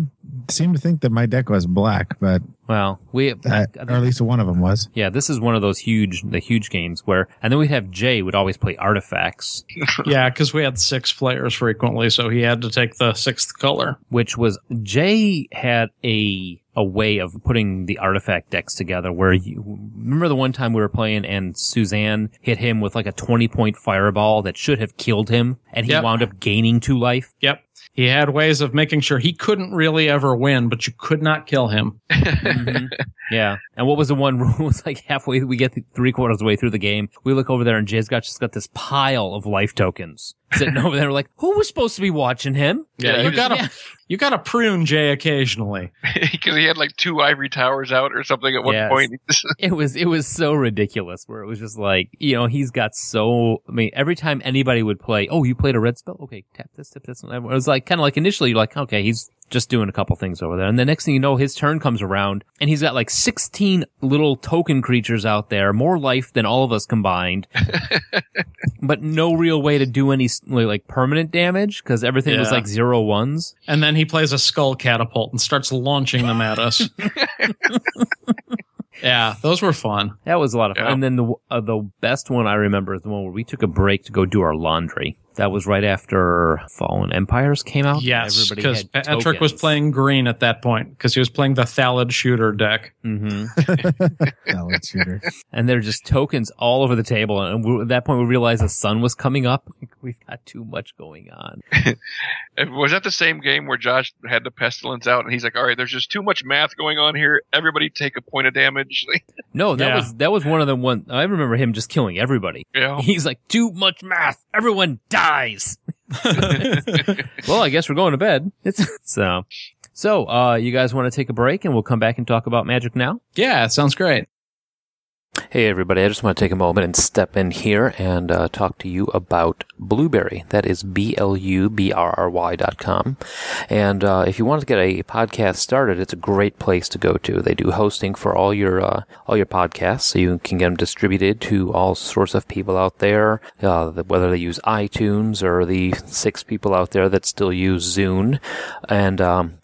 seem to think that my deck was black, but Well, we uh, or at least one of them was. Yeah, this is one of those huge, the huge games where, and then we'd have Jay would always play artifacts, <laughs> yeah, because we had six players frequently, so he had to take the sixth color. which was Jay had a a way of putting the artifact decks together. Where you remember the one time we were playing and Suzanne hit him with like a twenty point fireball that should have killed him, and he Yep. wound up gaining two life. Yep. He had ways of making sure he couldn't really ever win, but you could not kill him. Mhm. <laughs> Yeah, and what was the one <laughs> rule? It was like halfway, we get three quarters of the way through the game. We look over there, and Jay's got just got this pile of life tokens sitting <laughs> over there. Like, who was supposed to be watching him? Yeah, you gotta Yeah. you gotta prune Jay occasionally. Because he had like two ivory towers out or something at one Yes. point. it was it was so ridiculous where it was just like you know he's got so i mean every time anybody would play oh you played a red spell okay tap this tap this and it was like kind of like initially you're like okay he's just doing a couple things over there and the next thing you know his turn comes around and he's got like 16 little token creatures out there more life than all of us combined <laughs> but no real way to do any like permanent damage because everything was like zero ones And then he plays a skull catapult and starts launching them at us. <laughs> yeah, those were fun. That was a lot of fun. Yeah. And then the uh, the best one I remember is the one where we took a break to go do our laundry. That was right after Fallen Empires came out. Yes, Everybody because had Patrick was playing green at that point because he was playing the Thallid shooter deck. <laughs> hmm Valid shooter. and there are just tokens all over the table. And we, at that point, we realized the sun was coming up. <laughs> We've got too much going on. <laughs> Was that the same game where Josh had the pestilence out and he's like, all right, there's just too much math going on here. Everybody take a point of damage. No, that Yeah. was that was one of the one. I remember him just killing everybody. Yeah. He's like, too much math. Everyone dies. <laughs> well, I guess we're going to bed. It's so. So, uh, you guys want to take a break and we'll come back and talk about magic now? Yeah, sounds great. Hey, everybody. I just want to take a moment and step in here and uh, talk to you about Blubrry. That is B L U B R R Y dot com. And uh, if you want to get a podcast started, it's a great place to go to. They do hosting for all your uh, all your podcasts, so you can get them distributed to all sorts of people out there, uh, whether they use iTunes or the six people out there that still use Zune. And um,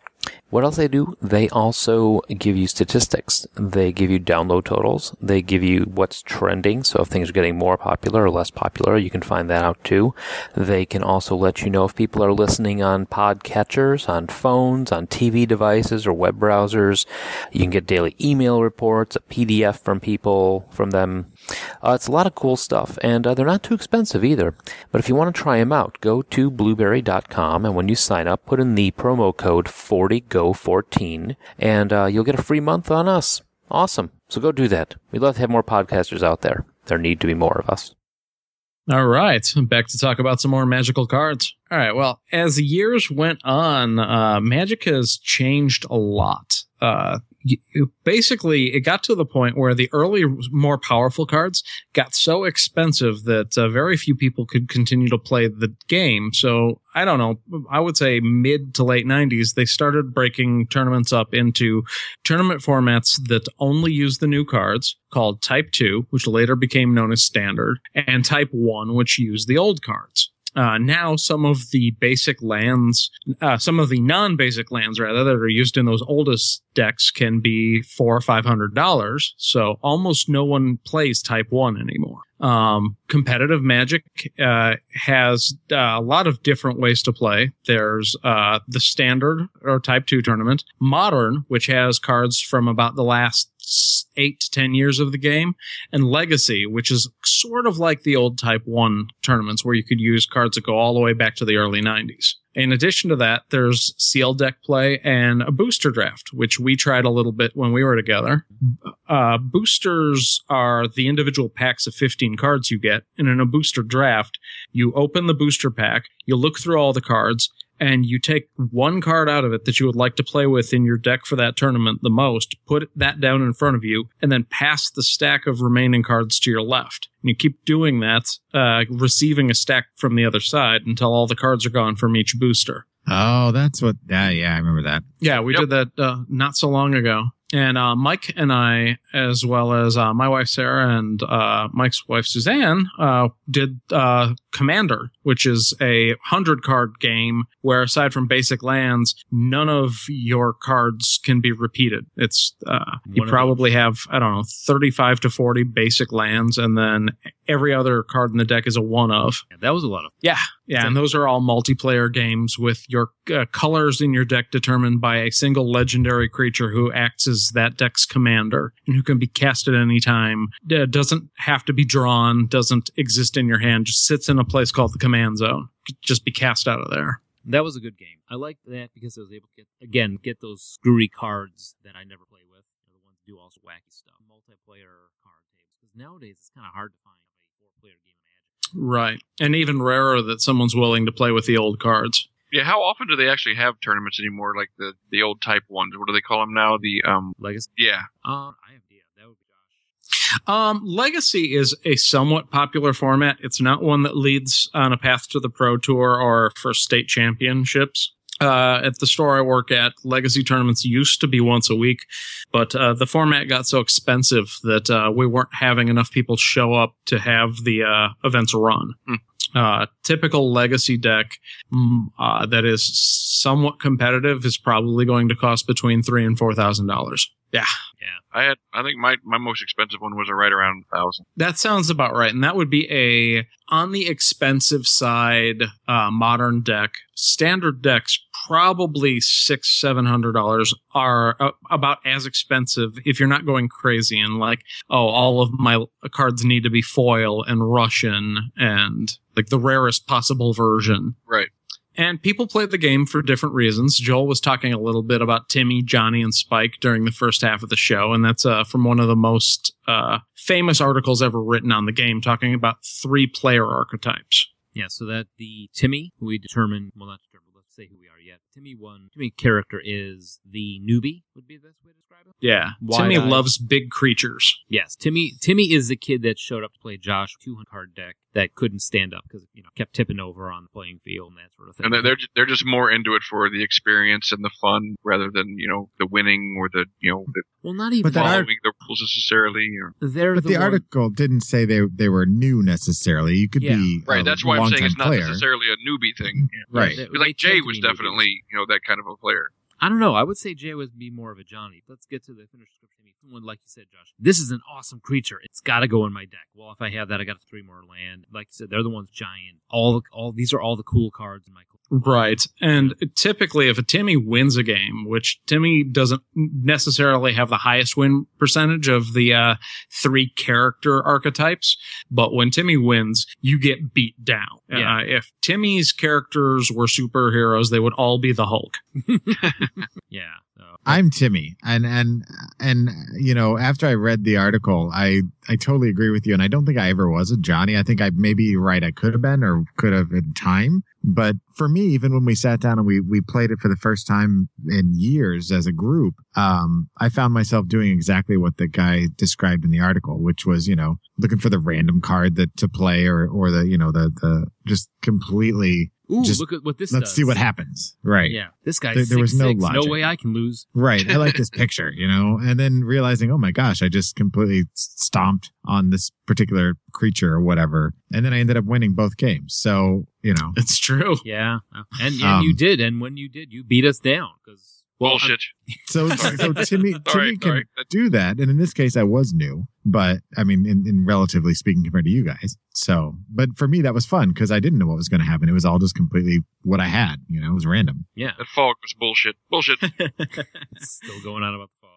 what else they do? They also give you statistics. They give you download totals. They give you what's trending. So if things are getting more popular or less popular, you can find that out too. They can also let you know if people are listening on podcatchers, on phones, on TV devices or web browsers. You can get daily email reports, a PDF from people, from them. Uh, it's a lot of cool stuff, and uh, they're not too expensive either. But if you want to try them out, go to blubrry.com, and when you sign up, put in the promo code 40go14, and uh, you'll get a free month on us. Awesome. So go do that. We'd love to have more podcasters out there. There need to be more of us. All right, back to talk about some more magical cards. All right, well, as years went on, uh, Magic has changed a lot. Uh, basically it got to the point where the early more powerful cards got so expensive that uh, very few people could continue to play the game. So i don't know. I would say mid to late 90s they started breaking tournaments up into tournament formats that only use the new cards called type 2 which later became known as standard and type 1 which used the old cards uh, now some of the basic lands, uh, some of the non-basic lands rather that are used in those oldest decks can be four or five hundred dollars. So almost no one plays Type One anymore. Um, competitive Magic uh, has uh, a lot of different ways to play. There's uh, the standard or Type Two tournament, Modern, which has cards from about the last eight to ten years of the game, and Legacy, which is sort of like the old Type 1 tournaments where you could use cards that go all the way back to the early 90s. In addition to that, there's sealed deck play and a booster draft, which we tried a little bit when we were together. Uh, boosters are the individual packs of 15 cards you get. And in a booster draft, you open the booster pack, you look through all the cards, and you take one card out of it that you would like to play with in your deck for that tournament the most, put that down in front of you, and then pass the stack of remaining cards to your left. And you keep doing that, uh, receiving a stack from the other side until all the cards are gone from each booster. Oh, that's what. Yeah, yeah, I remember that. Yeah, we did that uh, not so long ago. And uh, Mike and I, as well as uh, my wife Sarah and uh, Mike's wife Suzanne, uh, did uh, Commander, which is a hundred card game where, aside from basic lands, none of your cards can be repeated. It's uh, you probably have I don't know thirty-five to forty basic lands, and then every other card in the deck is a one of. Yeah, that was a lot of. Yeah, yeah, and those are all multiplayer games with your uh, colors in your deck determined by a single legendary creature who acts as that deck's commander and who can be cast at any time. D- doesn't have to be drawn, doesn't exist in your hand, just sits in a place called the command zone. Could Just be cast out of there. That was a good game. I liked that because I was able to get again get those screwy cards that I never play with. Know, the ones that do all sorts of wacky stuff. Multiplayer card tables because nowadays it's kind of hard to find a four-player game of Magic. Right. And even rarer that someone's willing to play with the old cards. Yeah, how often do they actually have tournaments anymore? Like the the old type ones. What do they call them now? The um. Legacy. Yeah. Uh, I have yeah, that would be Um, Legacy is a somewhat popular format. It's not one that leads on a path to the Pro Tour or for state championships. Uh, at the store I work at, Legacy tournaments used to be once a week, but uh, the format got so expensive that uh, we weren't having enough people show up to have the uh, events run. Uh, typical legacy deck mm, uh, that is somewhat competitive is probably going to cost between three and four thousand dollars. Yeah, I had. I think my my most expensive one was right around a thousand. That sounds about right. And that would be a on the expensive side uh, modern deck. Standard decks, probably six, seven hundred dollars, are uh, about as expensive if you're not going crazy and like, oh, all of my cards need to be foil and Russian and like the rarest possible version. Right. And people play the game for different reasons. Joel was talking a little bit about Timmy, Johnny, and Spike during the first half of the show, and that's uh, from one of the most uh, famous articles ever written on the game, talking about three player archetypes. Yeah, so that the Timmy, who we determined, well, not determined, let's say who we are yet. Timmy one, Timmy character is the newbie, would be the best way to describe it. Yeah, Timmy Wide-eyed. loves big creatures. Yes, Timmy. Timmy is the kid that showed up to play Josh two hundred card deck that couldn't stand up because you know kept tipping over on the playing field and that sort of thing. And they're- they're just more into it for the experience and the fun rather than you know the winning or the you know the well, not even But that following art- the rules necessarily. Or, they're But the, one- article didn't say they they were new necessarily. You could Yeah. be right. a That's why I'm saying it's longtime not player. necessarily a newbie thing. Right. They- like Jay was be newbies. definitely you know that kind of a player. I don't know. I would say Jay would be more of a Johnny. Let's get to the finished description. Someone like you said, Josh. This is an awesome creature. It's got to go in my deck. Well, if I have that, I got three more land. Like you said, they're the ones giant. All the all these are all the cool cards in my. Right. And typically, if a Timmy wins a game, which Timmy doesn't necessarily have the highest win percentage of the uh, three character archetypes, but when Timmy wins, you get beat down. Yeah. Uh, if Timmy's characters were superheroes, they would all be the Hulk. <laughs> <laughs> Yeah, I'm Timmy, and and and you know, after I read the article, I I totally agree with you, and I don't think I ever was a Johnny. I think I maybe right, I could have been or could have in time. But for me, even when we sat down and we we played it for the first time in years as a group, um, I found myself doing exactly what the guy described in the article, which was you know looking for the random card that to play or or the you know the the just completely Ooh, just look at what this let's does. see what happens. Right. Yeah, this guy. There- there was no 6'6". logic. No way I can lose. Right. I like this <laughs> picture, you know, and then realizing, oh my gosh, I just completely stomped on this particular creature or whatever. And then I ended up winning both games. So, you know, it's true. Yeah, and and Um, you did, and when you did, you beat us down because Bullshit. So, <laughs> so Timmy, Timmy Sorry, can sorry. do that. And in this case, I was new, but I mean, in, in relatively speaking compared to you guys. So, but for me, that was fun because I didn't know what was going to happen. It was all just completely what I had, you know, it was random. Yeah, That fog was bullshit. Bullshit. <laughs> still going on about the fog.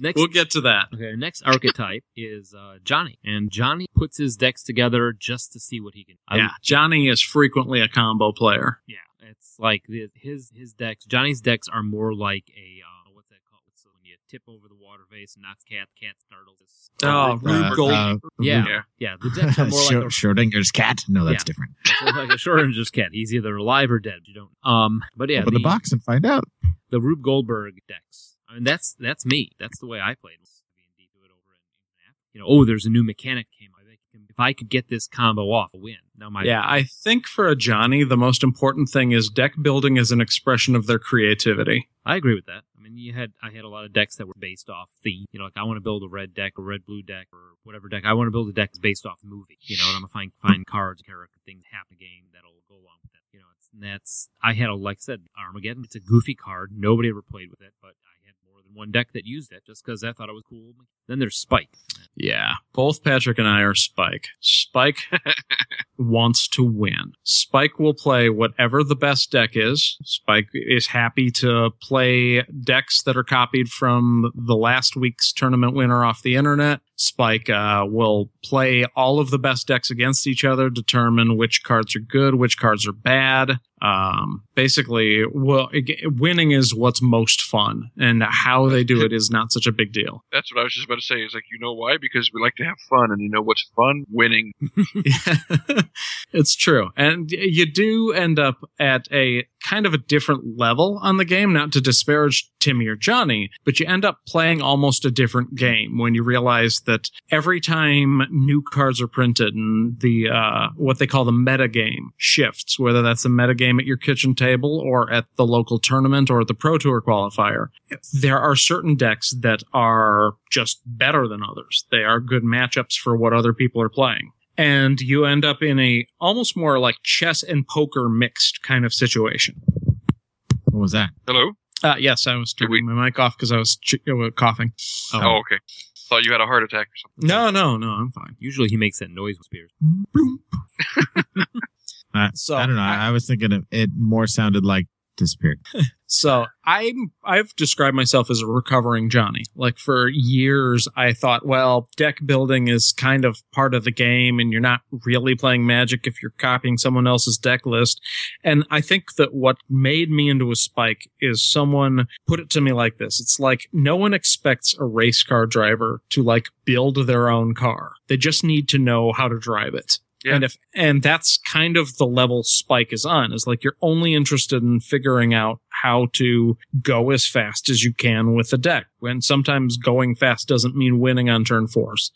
Next, We'll get to that. Okay, next archetype <laughs> is uh, Johnny, and Johnny puts his decks together just to see what he can. I- Yeah, Johnny is frequently a combo player. yeah. It's like the, his his decks. Johnny's decks are more like a uh, what's that called? So when you tip over the water vase and knocks cat, cat startles. Oh, Rube Gold- yeah, Rube- yeah, The decks are <laughs> more like a Schrö- Schrodinger's cat? No, that's Yeah. different. <laughs> It's like a Schrodinger's cat. He's either alive or dead. You don't. Um, but yeah, Open the box and find out. the Rube Goldberg decks. I mean, that's that's me. That's the way I played. You know, oh, there's a new mechanic came. out. If I could get this combo off, a win. Now my yeah, I think for a Johnny, the most important thing is deck building is an expression of their creativity. I agree with that. I mean, you had I had a lot of decks that were based off theme. You know, like I want to build a red deck, a red blue deck, or whatever deck. I want to build a deck that's based off movie. You know, and I'm gonna find find cards, character things happen game that'll go along with that. You know, it's, and that's I had a like I said Armageddon. It's a goofy card. Nobody ever played with it, but I had more than one deck that used it just because I thought it was cool. Then there's Spike. Yeah, both Patrick and I are Spike. Spike <laughs> wants to win. Spike will play whatever the best deck is. Spike is happy to play decks that are copied from the last week's tournament winner off the internet. Spike uh, will play all of the best decks against each other, determine which cards are good, which cards are bad. Um, basically, well, winning is what's most fun, and how they do it is not such a big deal. That's what I was just about to say. Is like, you know why? Because we like to have fun, and you know what's fun? Winning. <laughs> <laughs> it's true. And you do end up at a kind of a different level on the game, not to disparage Timmy or Johnny, but you end up playing almost a different game when you realize that every time new cards are printed and the, uh, what they call the meta game shifts, whether that's a meta game at your kitchen table or at the local tournament or at the Pro Tour qualifier, there are certain decks that are just better than others. They are good matchups for what other people are playing and you end up in a almost more like chess and poker mixed kind of situation. What was that? Hello. Uh, yes, I was turning my mic off because I was ch- uh, coughing. Oh. okay. Thought you had a heart attack or something. No, no, no, I'm fine. Usually he makes that noise with spears. <laughs> Uh, <laughs> So, I don't know. I, I was thinking it, it more sounded like disappeared. <laughs> So I'm I've described myself as a recovering Johnny. Like for years I thought, well, deck building is kind of part of the game and you're not really playing magic if you're copying someone else's deck list. And I think that what made me into a spike is someone put it to me like this. It's like no one expects a race car driver to like build their own car. They just need to know how to drive it. And if and that's kind of the level Spike is on is like you're only interested in figuring out how to go as fast as you can with the deck. When sometimes going fast doesn't mean winning on turn fours.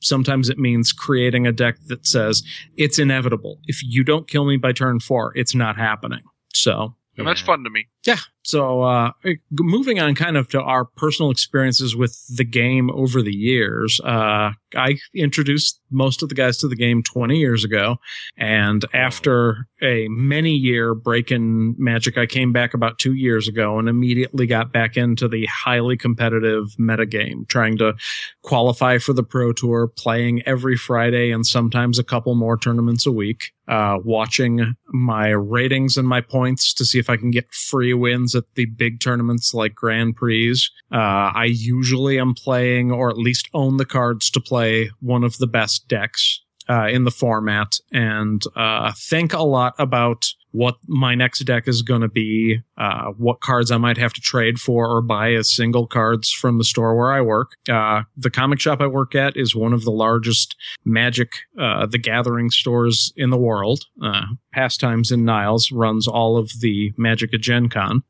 Sometimes it means creating a deck that says it's inevitable. If you don't kill me by turn four, it's not happening. So And that's fun to me. Yeah. So, uh, moving on kind of to our personal experiences with the game over the years, uh, I introduced most of the guys to the game 20 years ago. And after a many year break in magic, I came back about two years ago and immediately got back into the highly competitive metagame, trying to qualify for the pro tour, playing every Friday and sometimes a couple more tournaments a week, uh, watching my ratings and my points to see if I can get free wins at the big tournaments like Grand Prix. Uh, I usually am playing or at least own the cards to play one of the best decks. Uh, in the format and uh, think a lot about what my next deck is going to be, uh, what cards I might have to trade for or buy as single cards from the store where I work. Uh, the comic shop I work at is one of the largest Magic uh, the Gathering stores in the world. Uh, Pastimes in Niles runs all of the Magic at Gen Con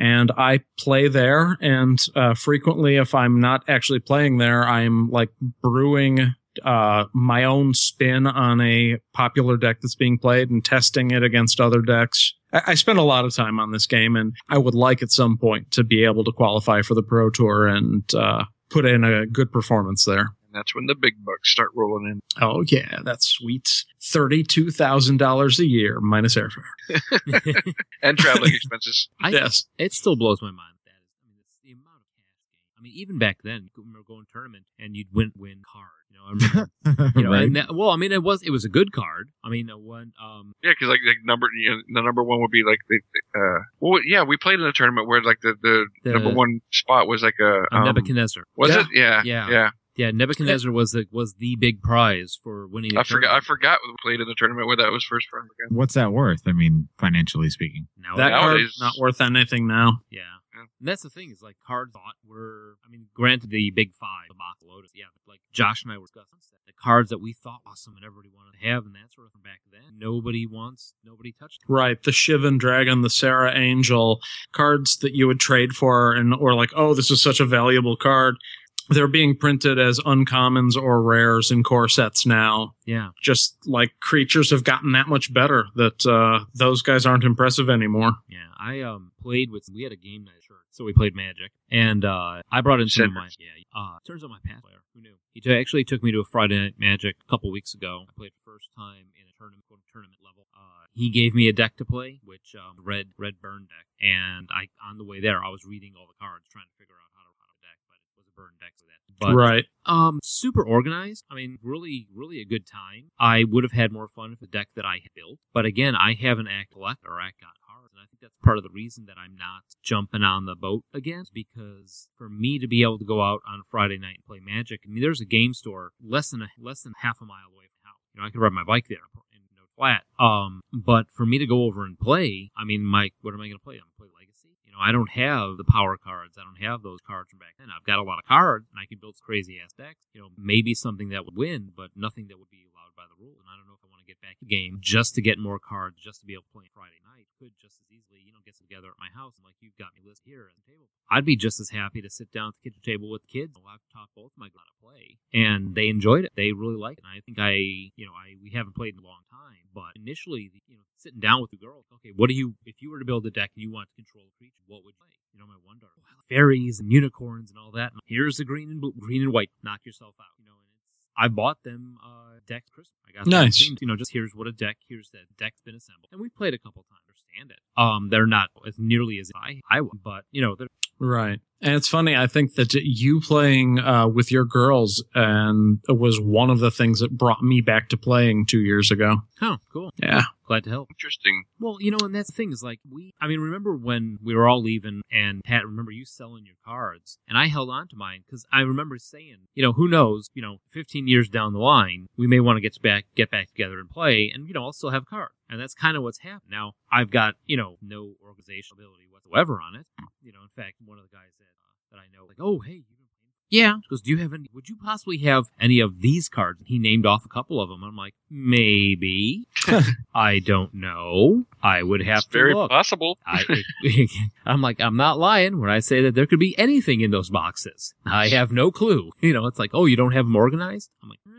and I play there. And uh, frequently, if I'm not actually playing there, I'm like brewing uh, my own spin on a popular deck that's being played and testing it against other decks. I, I spend a lot of time on this game, and I would like at some point to be able to qualify for the Pro Tour and uh, put in a good performance there. And that's when the big bucks start rolling in. Oh yeah, that's sweet. Thirty-two thousand dollars a year minus airfare. <laughs> and traveling expenses. <laughs> I, yes, it still blows my mind. That is, I mean, it's the amount of cash. I mean, even back then, you remember going to tournament and you'd win win card. You know, I remember, <laughs> you know, Right. and that, well, I mean, it was it was a good card. I mean, uh, one, um, Yeah, because like, like number you know, the number one would be like the uh well yeah we played in a tournament where like the the, The- number one spot was like a uh, um, Nebuchadnezzar. was Yeah. it yeah Yeah. yeah Yeah, Nebuchadnezzar was the was the big prize for winning. the I forgot I forgot we played in the tournament where that was first round again. What's that worth? I mean, financially speaking. Now that Nowadays- card's not worth anything now. Yeah. And that's the thing is like cards thought were I mean, granted the big five, the Black Lotus, yeah, but like Josh and I were discussing the cards that we thought awesome and everybody wanted to have and that sort of from back then. Nobody wants nobody touched them. Right, the Shivan Dragon, the Serra Angel, cards that you would trade for, and or like, oh, this is such a valuable card. They're being printed as uncommons or rares in core sets now. Yeah. Just like creatures have gotten that much better that uh, those guys aren't impressive anymore. Yeah. I um played with we had a game night shirt, so we played Magic. And uh I brought in some of my yeah, uh turns out my past player. Who knew? He t- actually took me to a Friday night magic a couple weeks ago. I played the first time in a tournament tournament level. Uh he gave me a deck to play, which um red red burn deck. And I on the way there I was reading all the cards trying to figure out how to how to deck, but it was a burn deck so that but right. um, super organized. I mean, really, really a good time. I would have had more fun with the deck that I had built, but again, I haven't act left or act got cards, and I think that's part of the reason that I'm not jumping on the boat again. Because for me to be able to go out on a Friday night and play Magic, I mean, there's a game store less than a less than half a mile away from my house. You know, I could ride my bike there flat. Um, but for me to go over and play, I mean, Mike, what am I going to play? I'm going to play Legacy. You know, I don't have the power cards. I don't have those cards from back then. I've got a lot of cards, and I can build crazy ass decks. You know, maybe something that would win, but nothing that would be allowed by the rules. And I don't know if I get back game just to get more cards, just to be able to play Friday night. Could just as easily, you know, get together at my house and like you've got me listed here at the table. I'd be just as happy to sit down at the kitchen table with the kids. I've taught both my how to play, and they enjoyed it. They really liked it. And I think I, you know, I we haven't played in a long time, but initially, you know, sitting down with the girls, okay, what do you if you were to build a deck and you want to control a creature, what would you play? You know, my wonder fairies and unicorns and all that. Here's the green and blue, green and white. Knock yourself out. You know, I bought them uh decks Christmas. I got Nice. themed, You know, just here's what a deck. Here's that deck's been assembled, and we played a couple times. Understand it? Um, they're not as nearly as I I would, but you know, they're Right. And it's funny, I think that you playing uh, with your girls and was one of the things that brought me back to playing two years ago. oh cool. Yeah. Glad to help. Interesting. Well, you know, and that's the thing is like we. I mean, remember when we were all leaving, and Pat, remember you selling your cards, and I held on to mine because I remember saying, you know, who knows, you know, 15 years down the line, we may want to get back, get back together and play, and you know, I'll still have cards, and that's kind of what's happened. Now, I've got you know no organizational ability whatsoever on it. You know, in fact, one of the guys that uh, that I know, like, oh, hey, you yeah. He goes, do you have any? Would you possibly have any of these cards? And he named off a couple of them. I'm like, maybe. <laughs> I don't know. I would have It's to very look. possible. I, <laughs> I'm like, I'm not lying when I say that there could be anything in those boxes. I have no clue. <laughs> You know, it's like, oh, you don't have them organized? I'm like, "Eh."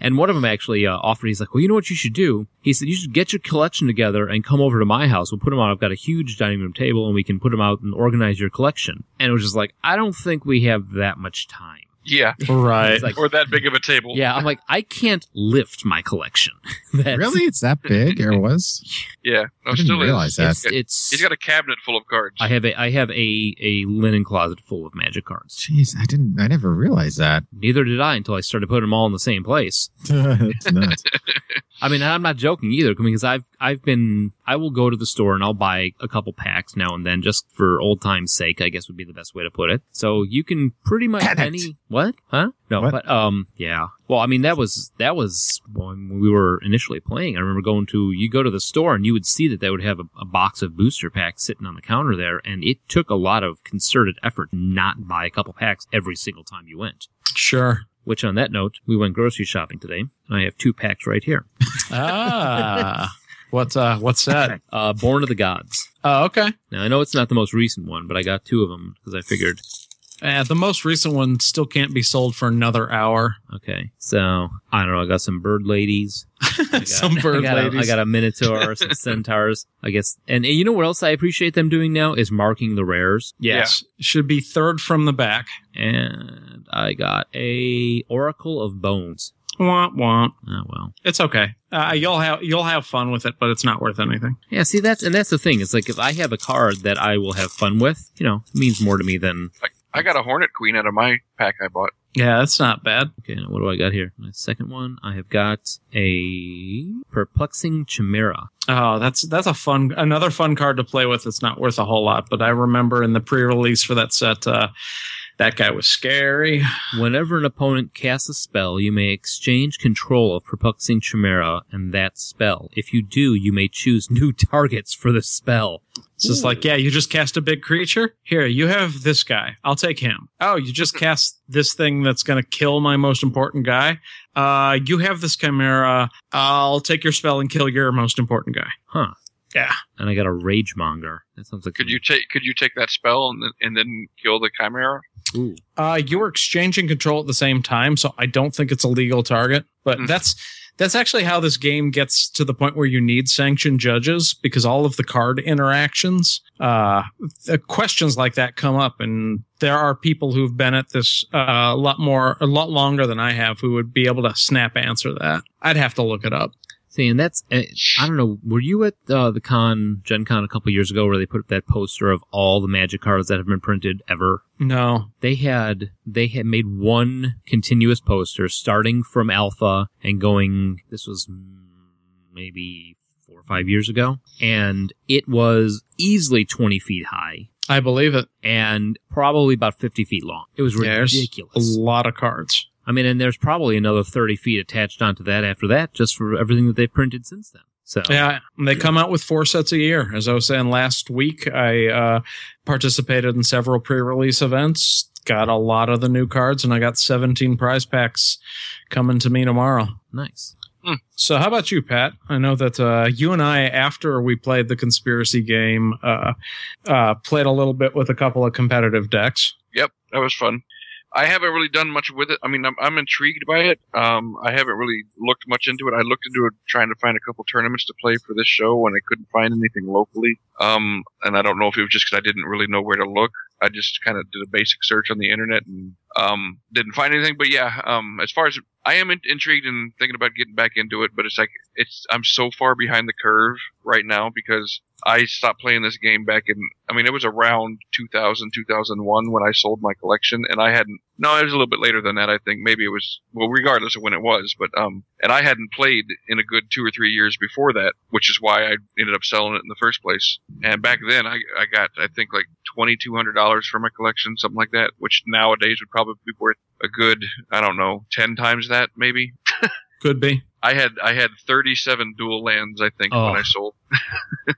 And one of them actually uh, offered, he's like, well, you know what you should do? He said, you should get your collection together and come over to my house. We'll put them out. I've got a huge dining room table and we can put them out and organize your collection. And it was just like, I don't think we have that much time. Yeah. <laughs> Right. Like, Or that big of a table. yeah, I'm like, I can't lift my collection. <laughs> Really? It's that big or <laughs> was? Yeah. No, I didn't still realize is. that. It's, it's He's got a cabinet full of cards. I have a I have a a linen closet full of magic cards. Jeez, I didn't. I never realized that. Neither did I until I started putting them all in the same place. That's nuts. I mean, I'm not joking either because I've I've been I will go to the store and I'll buy a couple packs now and then just for old times' sake. I guess would be the best way to put it. So you can pretty much Panicked. any what? Huh? No, What? but um, yeah. Well, I mean that was that was when we were initially playing. I remember going to you go to the store and you would see that they would have a, a box of booster packs sitting on the counter there, and it took a lot of concerted effort not buy a couple packs every single time you went. Sure. Which, on that note, we went grocery shopping today, and I have two packs right here. <laughs> Ah. What's uh what's that? <laughs> Uh, Born of the Gods. Oh, okay. Now I know it's not the most recent one, but I got two of them because I figured. Uh, the most recent one still can't be sold for another hour. Okay, so I don't know. I got some bird ladies. <laughs> I got- Some bird I a- ladies. I got a minotaur, <laughs> some centaurs. I guess, and, and you know what else I appreciate them doing now is marking the rares. Yes, should be third from the back. And I got a Oracle of Bones. Womp womp. Oh well. It's okay. Uh, you'll have you'll have fun with it, but it's not worth anything. Yeah, see that's and that's the thing. It's like if I have a card that I will have fun with, you know, it means more to me than I got a Hornet Queen out of my pack I bought. Yeah, that's not bad. Okay, now what do I got here? My second one, I have got a perplexing chimera. Oh, that's that's a fun another fun card to play with. It's not worth a whole lot, but I remember in the pre-release for that set, uh, that guy was scary. Whenever an opponent casts a spell, you may exchange control of perplexing chimera and that spell. If you do, you may choose <laughs> new targets for the spell. It's just like, yeah, you just cast a big creature. Here, you have this guy. I'll take him. Oh, you just <laughs> cast this thing that's going to kill my most important guy. Uh, you have this chimera. I'll take your spell and kill your most important guy. Huh. Yeah. And I got a Ragemonger. That sounds like Could you take could you take that spell and then, and then kill the chimera? Ooh. Uh, you were exchanging control at the same time, so I don't think it's a legal target. But Hmm. that's that's actually how this game gets to the point where you need sanctioned judges because all of the card interactions, uh, questions like that come up, and there are people who've been at this uh, a lot more, a lot longer than I have, who would be able to snap answer that. I'd have to look it up. See, and that's uh, I don't know. Were you at uh, the con Gen Con a couple years ago where they put up that poster of all the Magic cards that have been printed ever? No, They had they had made one continuous poster starting from Alpha and going. This was maybe four or five years ago, and it was easily twenty feet high I believe it. and probably about fifty feet long. It was ridiculous. a lot of cards. I mean, and there's probably another 30 feet attached onto that after that, just for everything that they've printed since then. So, Yeah, and they come out with four sets a year. As I was saying last week, I uh, participated in several pre-release events, got a lot of the new cards, and I got 17 prize packs coming to me tomorrow. nice. So, how about you, Pat? I know that uh, you and I, after we played the conspiracy game, uh, uh, played a little bit with a couple of competitive decks. Yep, that was fun. I haven't really done much with it. I mean, I'm, I'm intrigued by it. Um, I haven't really looked much into it. I looked into it trying to find a couple tournaments to play for this show, and I couldn't find anything locally. Um, and I don't know if it was just because I didn't really know where to look. I just kind of did a basic search on the internet and um, didn't find anything. But yeah, um, as far as I am in- intrigued and thinking about getting back into it, but it's like it's I'm so far behind the curve right now because I stopped playing this game back in, I mean, it was around 2000, 2001 when I sold my collection and I hadn't, no, it was a little bit later than that. I think maybe it was, well, regardless of when it was, but, um, and I hadn't played in a good two or three years before that, which is why I ended up selling it in the first place. And back then I, I got, I think like $2,200 for my collection, something like that, which nowadays would probably be worth a good, I don't know, 10 times that maybe. Could be. I had I had 37 dual lands, I think, Oh. when I oh. sold. <laughs>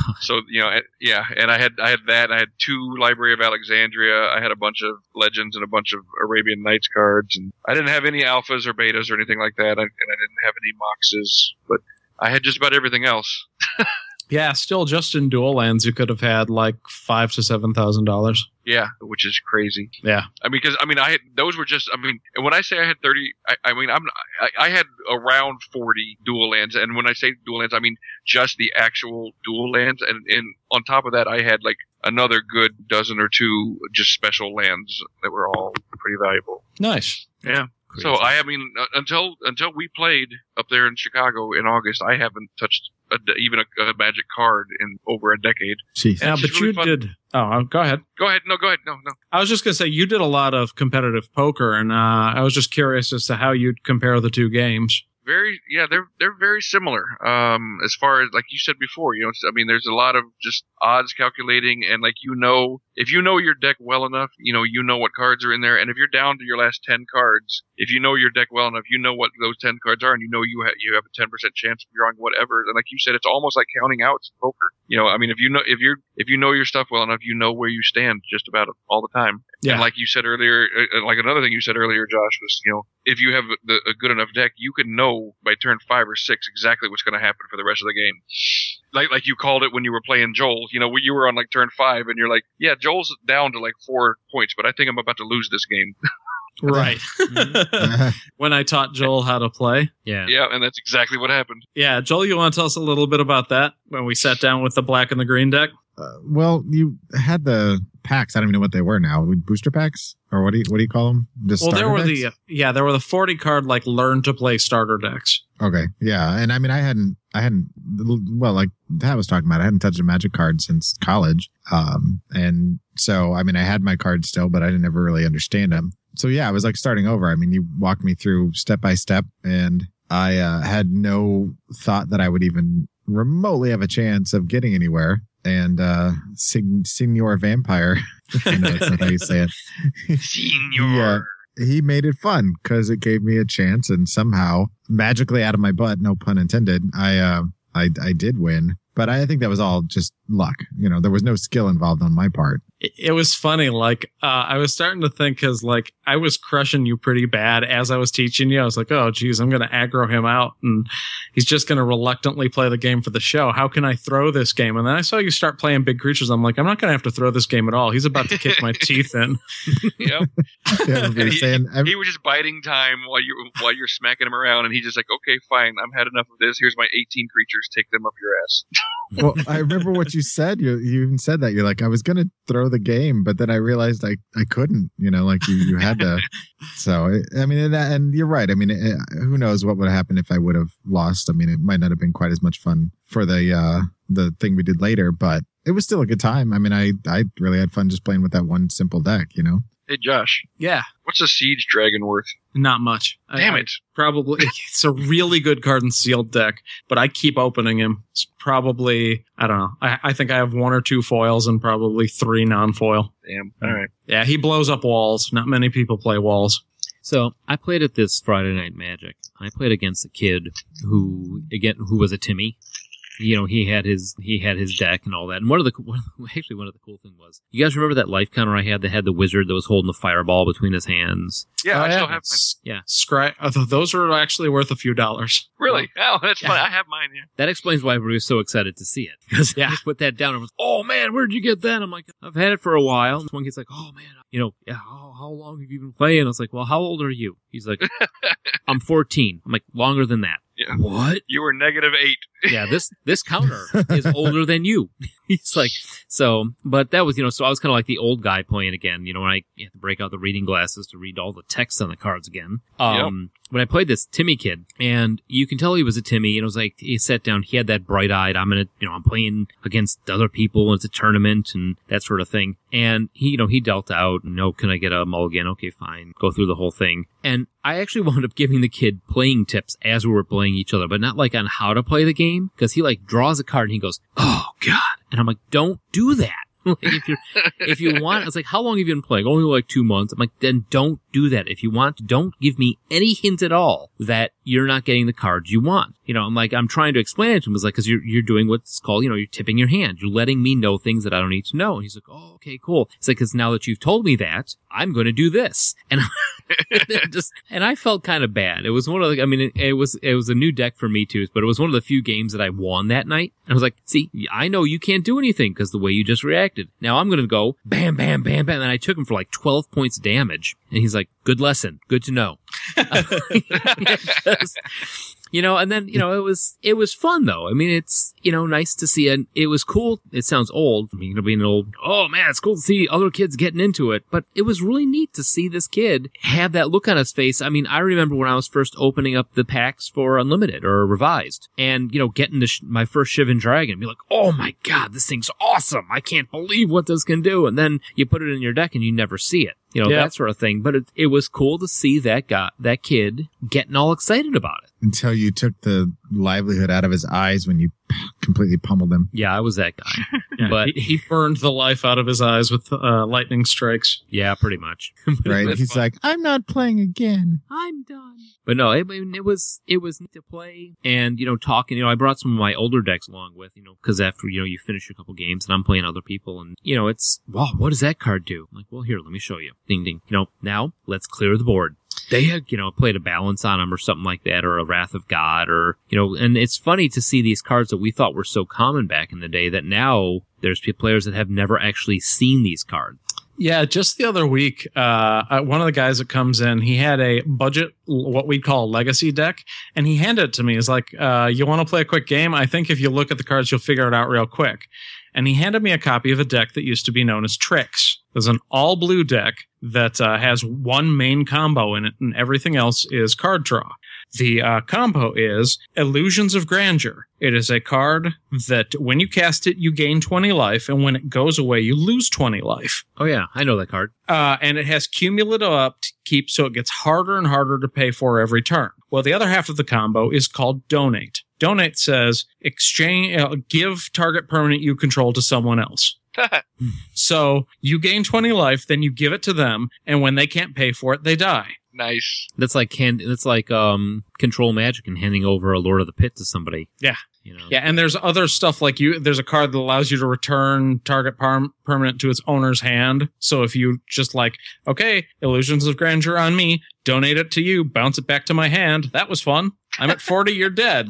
<laughs> so you know, yeah, and I had I had that. I had two Library of Alexandria. I had a bunch of legends and a bunch of Arabian Nights cards, and I didn't have any alphas or betas or anything like that, I, and I didn't have any moxes, but I had just about everything else. <laughs> Yeah, still just in dual lands, you could have had like five to seven thousand dollars. Yeah, which is crazy. Yeah. I mean, because I mean, I had those were just. I mean, and when I say I had thirty, I, I mean I'm I, I had around forty dual lands, and when I say dual lands, I mean just the actual dual lands, and and on top of that, I had like another good dozen or two just special lands that were all pretty valuable. Nice. Yeah. So I, I mean, uh, until until we played up there in Chicago in August, I haven't touched a, even a, a magic card in over a decade. Jeez. Yeah, but really you fun. did. Oh, go ahead. Go ahead. No, go ahead. No, no. I was just gonna say you did a lot of competitive poker, and uh, I was just curious as to how you'd compare the two games. Very yeah they're they're very similar um as far as like you said before you know i mean there's a lot of just odds calculating and like you know if you know your deck well enough you know you know what cards are in there. And if you're down to your last 10 cards if you know your deck well enough you know what those 10 cards are and you know you ha- you have a 10% chance of drawing whatever. And like you said it's almost like counting outs in poker. You know i mean if you know if you're if you know your stuff well enough you know where you stand just about all the time Yeah. and like you said earlier, uh, uh, like another thing you said earlier, Josh, was you know if you have the, a good enough deck, you can know by turn five or six exactly what's going to happen for the rest of the game. Like like you called it when you were playing Joel. You know, you were on like turn five, and you're like, yeah, Joel's down to like four points, but I think I'm about to lose this game. <laughs> Right. <laughs> when I taught Joel how to play. Yeah. yeah, and that's exactly what happened. Yeah, Joel, you want to tell us a little bit about that when we sat down with the black and the green deck? Uh, well, you had the packs. I don't even know what they were now. Booster packs, or what do you what do you call them? Just well, there were decks? the uh, yeah, there were the forty card like learn to play starter decks. Okay, yeah, and I mean, I hadn't, I hadn't, well, like Pat was talking about, I hadn't touched a Magic card since college, um, and so I mean, I had my cards still, but I didn't ever really understand them. So yeah, I was like starting over. I mean, you walked me through step by step, and I uh, had no thought that I would even remotely have a chance of getting anywhere. And uh, Sig- Senior Vampire, <laughs> I know that's not how you say it. Senior. Yeah, he made it fun because it gave me a chance, and somehow magically out of my butt, no pun intended, I uh, I I did win. But I think that was all just luck. You know, there was no skill involved on my part. It, it was funny. Like uh, I was starting to think because like I was crushing you pretty bad as I was teaching you. I was like, oh geez, I'm going to aggro him out, and he's just going to reluctantly play the game for the show. How can I throw this game? And then I saw you start playing big creatures. I'm like, I'm not going to have to throw this game at all. He's about to kick my <laughs> teeth in. Yep. <laughs> Yeah, I remember saying, I- he was just biting time while you while you're smacking him around, and he's just like, "Okay, fine, I've had enough of this. Here's my 18 creatures. Take them up your ass." <laughs> well, <laughs> I remember what you said. You you even said that you're like, I was gonna throw the game, but then I realized I I couldn't. You know, like you you had to. <laughs> so I mean, and, and you're right. I mean, it, who knows what would have happened if I would have lost? I mean, it might not have been quite as much fun for the uh the thing we did later, but it was still a good time. I mean, I I really had fun just playing with that one simple deck. You know. Hey, Josh, Yeah, what's a siege dragon worth? Not much. I- Damn I it! probably <laughs> it's a really good card and sealed deck, but I keep opening him. It's probably I don't know. I, I think I have one or two foils and probably three non-foil. Damn. All right. Yeah, he blows up walls. Not many people play walls. So I played at this Friday Night Magic. I played against a kid who, again, who was a Timmy. You know, he had his he had his deck and all that. And one of the one of the- actually one of the cool thing was, you guys remember that life counter I had that had the wizard that was holding the fireball between his hands? Yeah, Oh, I still have mine. Yeah. Scry- uh, those are actually worth a few dollars. Really? Oh, that's fine. I have mine. Yeah. That explains why we were so excited to see it. Because <laughs> Yeah. I put that down and was, oh man, where'd you get that? I'm like, I've had it for a while. And one kid's like, oh man, you know, yeah, how, how long have you been playing? I was like, well, how old are you? He's like, <laughs> I'm 14. I'm like, longer than that. Yeah. What? You were negative eight. <laughs> yeah, this this counter is older than you. <laughs> He's like, so, but that was, you know, so I was kind of like the old guy playing again, you know, when I had to break out the reading glasses to read all the text on the cards again. Um, when I played this Timmy kid, and you can tell he was a Timmy, and it was like, he sat down, he had that bright eyed, I'm gonna, you know, I'm playing against other people, and it's a tournament, and that sort of thing. And he, you know, he dealt out, no, oh, can I get a mulligan? Okay, fine. Go through the whole thing. And I actually <laughs> wound up giving the kid playing tips as we were playing each other, but not like on how to play the game, because he like draws a card and he goes, oh god. And I'm like, don't do that. <laughs> like if you if you want, it's like, how long have you been playing? Only like two months. I'm like, then don't do that. If you want, don't give me any hint at all that you're not getting the cards you want. You know, I'm like, I'm trying to explain it to him. It's like, cause you're, you're doing what's called, you know, you're tipping your hand. You're letting me know things that I don't need to know. And he's like, oh, okay, cool. It's like, cause now that you've told me that, I'm going to do this. <laughs> And <laughs> just, and I felt kind of bad. It was one of the, I mean, it, it was, it was a new deck for me too, but it was one of the few games that I won that night. And I was like, see, I know you can't do anything because the way you just reacted. Now I'm going to go bam, bam, bam, bam. And I took him for like 12 points damage. And he's like, good lesson. Good to know. <laughs> <laughs> Just- you know, and then, you know, it was, it was fun though. I mean, it's, you know, nice to see it. It was cool. It sounds old. I mean, you know, being an old, oh man, it's cool to see other kids getting into it, but it was really neat to see this kid have that look on his face. I mean, I remember when I was first opening up the packs for Unlimited or Revised and, you know, getting the sh- my first Shivan Dragon, be like, oh my God, this thing's awesome. I can't believe what this can do. And then you put it in your deck and you never see it. You know, Yeah. that sort of thing. But it, it was cool to see that guy, that kid getting all excited about it. Until you took the livelihood out of his eyes when you completely pummeled him. Yeah, I was that guy. <laughs> Yeah, But- he, he burned the life out of his eyes with uh, lightning strikes. Yeah, pretty much. <laughs> Right? He's fun. like, I'm not playing again. I'm done. But no, it, it was it was neat to play and you know talking. You know, I brought some of my older decks along with you know because after you know you finish a couple games and I'm playing other people and you know it's wow, what does that card do? I'm like, well, here, let me show you. Ding ding. You know, now let's clear the board. They had you know played a balance on them or something like that or a Wrath of God or you know, and it's funny to see these cards that we thought were so common back in the day that now there's players that have never actually seen these cards. Yeah, just the other week, uh, uh, one of the guys that comes in, he had a budget, what we call legacy deck, and he handed it to me. He's like, uh, "You want to play a quick game? I think if you look at the cards, you'll figure it out real quick." And he handed me a copy of a deck that used to be known as Trix. There's an all blue deck that uh, has one main combo in it, and everything else is card draw. The uh, combo is Illusions of Grandeur. It is a card that when you cast it, you gain 20 life, and when it goes away, you lose 20 life. Oh yeah, I know that card. Uh, and it has cumulative upkeep, so it gets harder and harder to pay for every turn. Well, the other half of the combo is called Donate. Donate says exchange, uh, give target permanent you control to someone else. <laughs> So you gain 20 life, then you give it to them, and when they can't pay for it, they die. nice. That's like can that's like um control magic and handing over a Lord of the Pit to somebody. Yeah. You know. Yeah, and there's other stuff like you. There's a card that allows you to return target par- permanent to its owner's hand. So if you just like, okay, illusions of grandeur on me, donate it to you, bounce it back to my hand. That was fun. I'm at 40. <laughs> You're dead.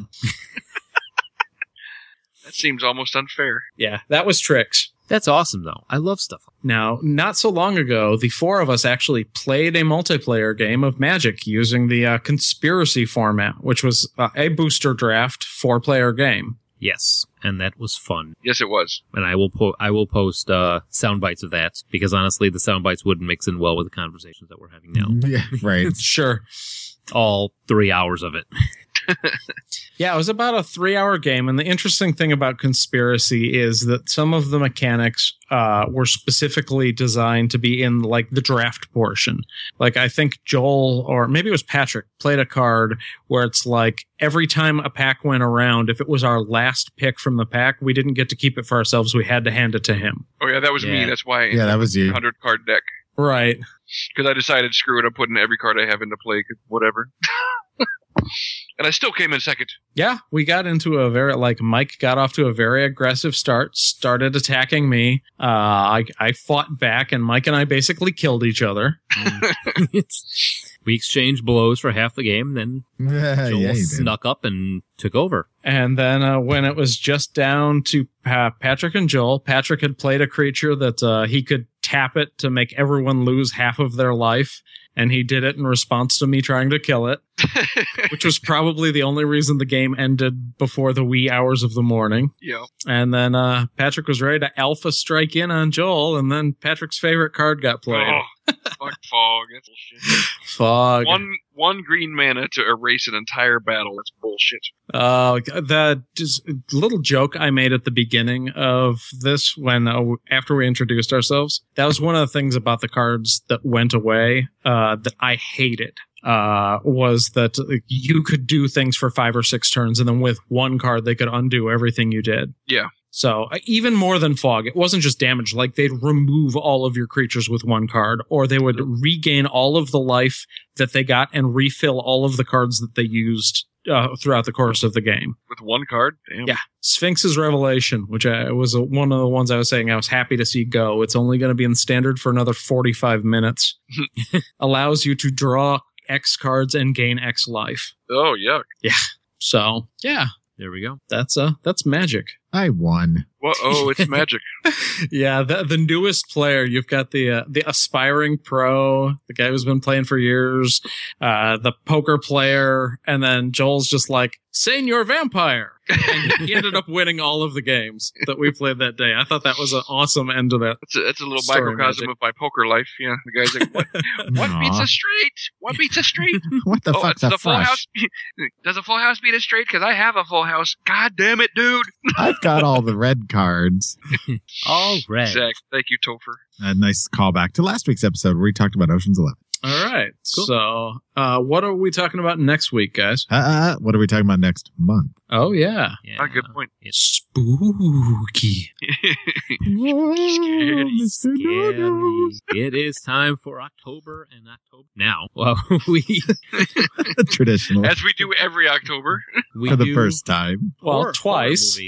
That seems almost unfair. Yeah, that was Trix. That's awesome though. I love stuff. Now, not so long ago, the four of us actually played a multiplayer game of Magic using the uh, conspiracy format, which was uh, a booster draft four player game. Yes, and that was fun. Yes, it was. And I will po- I will post uh sound bites of that because honestly the sound bites wouldn't mix in well with the conversations that we're having now. <laughs> Yeah, right. <laughs> Sure. All 3 hours of it. <laughs> Yeah, it was about a three hour game. And the interesting thing about Conspiracy is that some of the mechanics uh, were specifically designed to be in like the draft portion. Like I think Joel or maybe it was Patrick played a card where it's like every time a pack went around, if it was our last pick from the pack, we didn't get to keep it for ourselves. We had to hand it to him. Oh yeah, that was me. That's why. Yeah, that was you. Hundred card deck Right. because I decided screw it. I'm putting every card I have into play. 'cause Whatever. <laughs> and I still came in second. Yeah, we got into a very like Mike got off to a very aggressive start, started attacking me. Uh, I I fought back, and Mike and I basically killed each other. <laughs> We exchanged blows for half the game, then <laughs> Yeah, Joel yeah, snuck up and took over. And then uh, when it was just down to pa- Patrick and Joel, Patrick had played a creature that uh, he could tap it to make everyone lose half of their life. And he did it in response to me trying to kill it, <laughs> which was probably the only reason the game ended before the wee hours of the morning. Yeah. And then uh, Patrick was ready to alpha strike in on Joel, and then Patrick's favorite card got played. Oh, fuck fog. That's bullshit. Fog. One one green mana to erase an entire battle. That's bullshit. Uh, the just little joke I made at the beginning of this when uh, after we introduced ourselves, that was one of the things about the cards that went away uh, that I hated. Uh, was that you could do things for five or six turns, and then with one card they could undo everything you did. Yeah. So uh, even more than fog, it wasn't just damage. Like they'd remove all of your creatures with one card, or they would regain all of the life that they got and refill all of the cards that they used uh, throughout the course of the game. With one card. Damn. Yeah, Sphinx's Revelation, which I, was a, one of the ones I was saying I was happy to see go. It's only going to be in standard for another forty-five minutes. <laughs> Allows you to draw X cards and gain X life. Oh yuck. Yeah. So yeah, There we go. that's uh that's magic. I won. Well, oh, it's <laughs> magic. yeah, the the newest player. You've got the uh, the aspiring pro, the guy who's been playing for years, uh, the poker player, and then Joel's just like senior vampire, and he ended up winning all of the games that we played that day. I thought that was an awesome end to that. That's a, that's a little Story microcosm magic. of my poker life. Yeah, the guy's like, what, <laughs> what beats a straight? What beats a straight? <laughs> What the oh, fuck's does a a full fresh? house? <laughs> Does a full house beat a straight? Because I have a full house. God damn it, dude. I've got all the red cards. All red. Zach, thank you, Topher. A nice callback to last week's episode where we talked about Ocean's Eleven. All right. So, uh, what are we talking about next week, guys? Uh, uh, what are we talking about next month? Oh yeah, Ah, good point. It's spooky. Scary. It is time for October and October now. <laughs> Well, we <laughs> Traditional As we do every October. we for the do first time. Well, twice.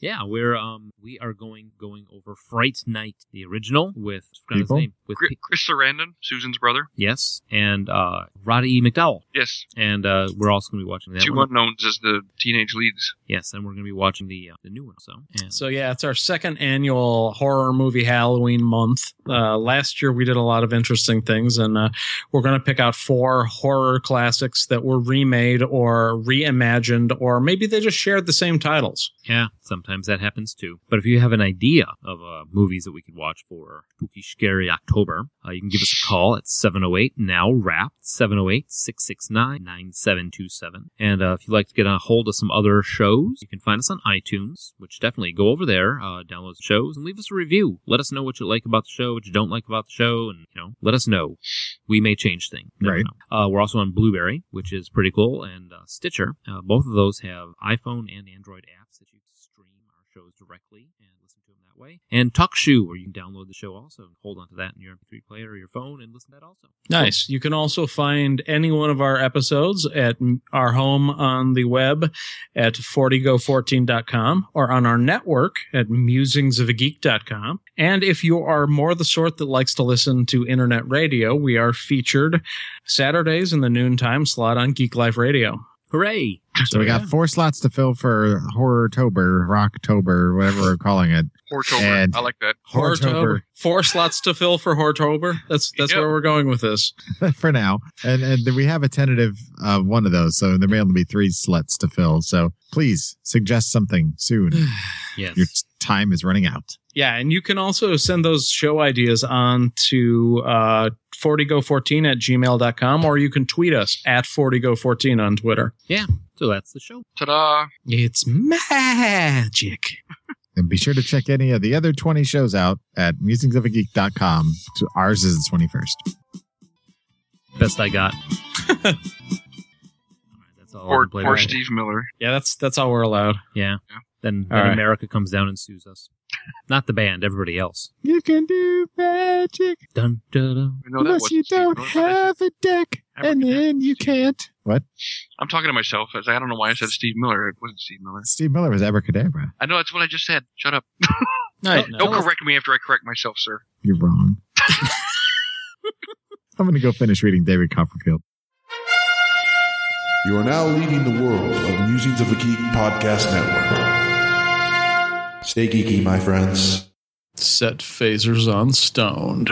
yeah, we're um we are going going over Fright Night, the original with I his People? name with Chris, P- Chris Sarandon, Susan's brother. Yes, and uh Roddy E. McDowall, Yes. and uh we're also going to be watching that Two one. unknowns as the teenage leads. Yes, and we're going to be watching the uh, the new one. So and So yeah, it's our second annual horror movie Halloween month. Uh, last year we did a lot of interesting things, and uh, we're going to pick out four horror classics that were remade or reimagined, or maybe they just shared the same titles. Yeah, sometimes that happens too. But if you have an idea of uh, movies that we could watch for Spooky Scary October, uh, you can give us a call at 708 now wrapped 708 669 9727. And uh, if you'd like to get a hold of some other shows, you can find us on iTunes, which definitely go over there, uh, download the shows, and leave us a review. Let us know what you like about the show, what you don't like about the show, and you know, let us know. We may change things. Right. Uh, we're also on Blubrry, which is pretty cool, and uh, Stitcher. Uh, both of those have iPhone and Android apps that you can stream our shows directly and listen to them way. And TalkShoe, where you can download the show also and hold on to that in your MP3 player or your phone and listen to that also. Nice. You can also find any one of our episodes at our home on the web at 40go14.com or on our network at musingsofageek.com. And if you are more the sort that likes to listen to internet radio, we are featured Saturdays in the noontime slot on Geek Life Radio. Hooray! So we got four slots to fill for Horrortober, Rocktober, whatever we're calling it. Hortober. I like that. Hortober. Four slots to fill for Hortober. That's that's Yep. where we're going with this. <laughs> for now. And and we have a tentative uh, one of those, so there may only be three slots to fill. So please suggest something soon. <sighs> Yes. Your time is running out. Yeah, and you can also send those show ideas on to uh, 40go14 at gmail.com or you can tweet us at 40go14 on Twitter. Yeah. So that's the show. Ta-da! It's magic. <laughs> And be sure to check any of the other 20 shows out at musingsofageek.com. So ours is the 21st. Best I got. <laughs> All right, that's all I Or, or right. Steve Miller. Yeah, that's that's all we're allowed. Yeah. Then, All then right. America comes down and sues us. Not the band, everybody else. You can do magic Dun, dun, dun. We know that unless you don't Miller, but I said- have a deck, and then you can't. What? I'm talking to myself. I don't know why I said Steve Miller. It wasn't Steve Miller. Steve Miller was abracadabra. I know that's what I just said. Shut up. <laughs> Nice. Don't correct me after I correct myself, sir. You're wrong. <laughs> I'm going to go finish reading David Copperfield. You are now leaving the world of Musings of a Geek Podcast Network. Stay geeky, my friends. Set phasers on stoned.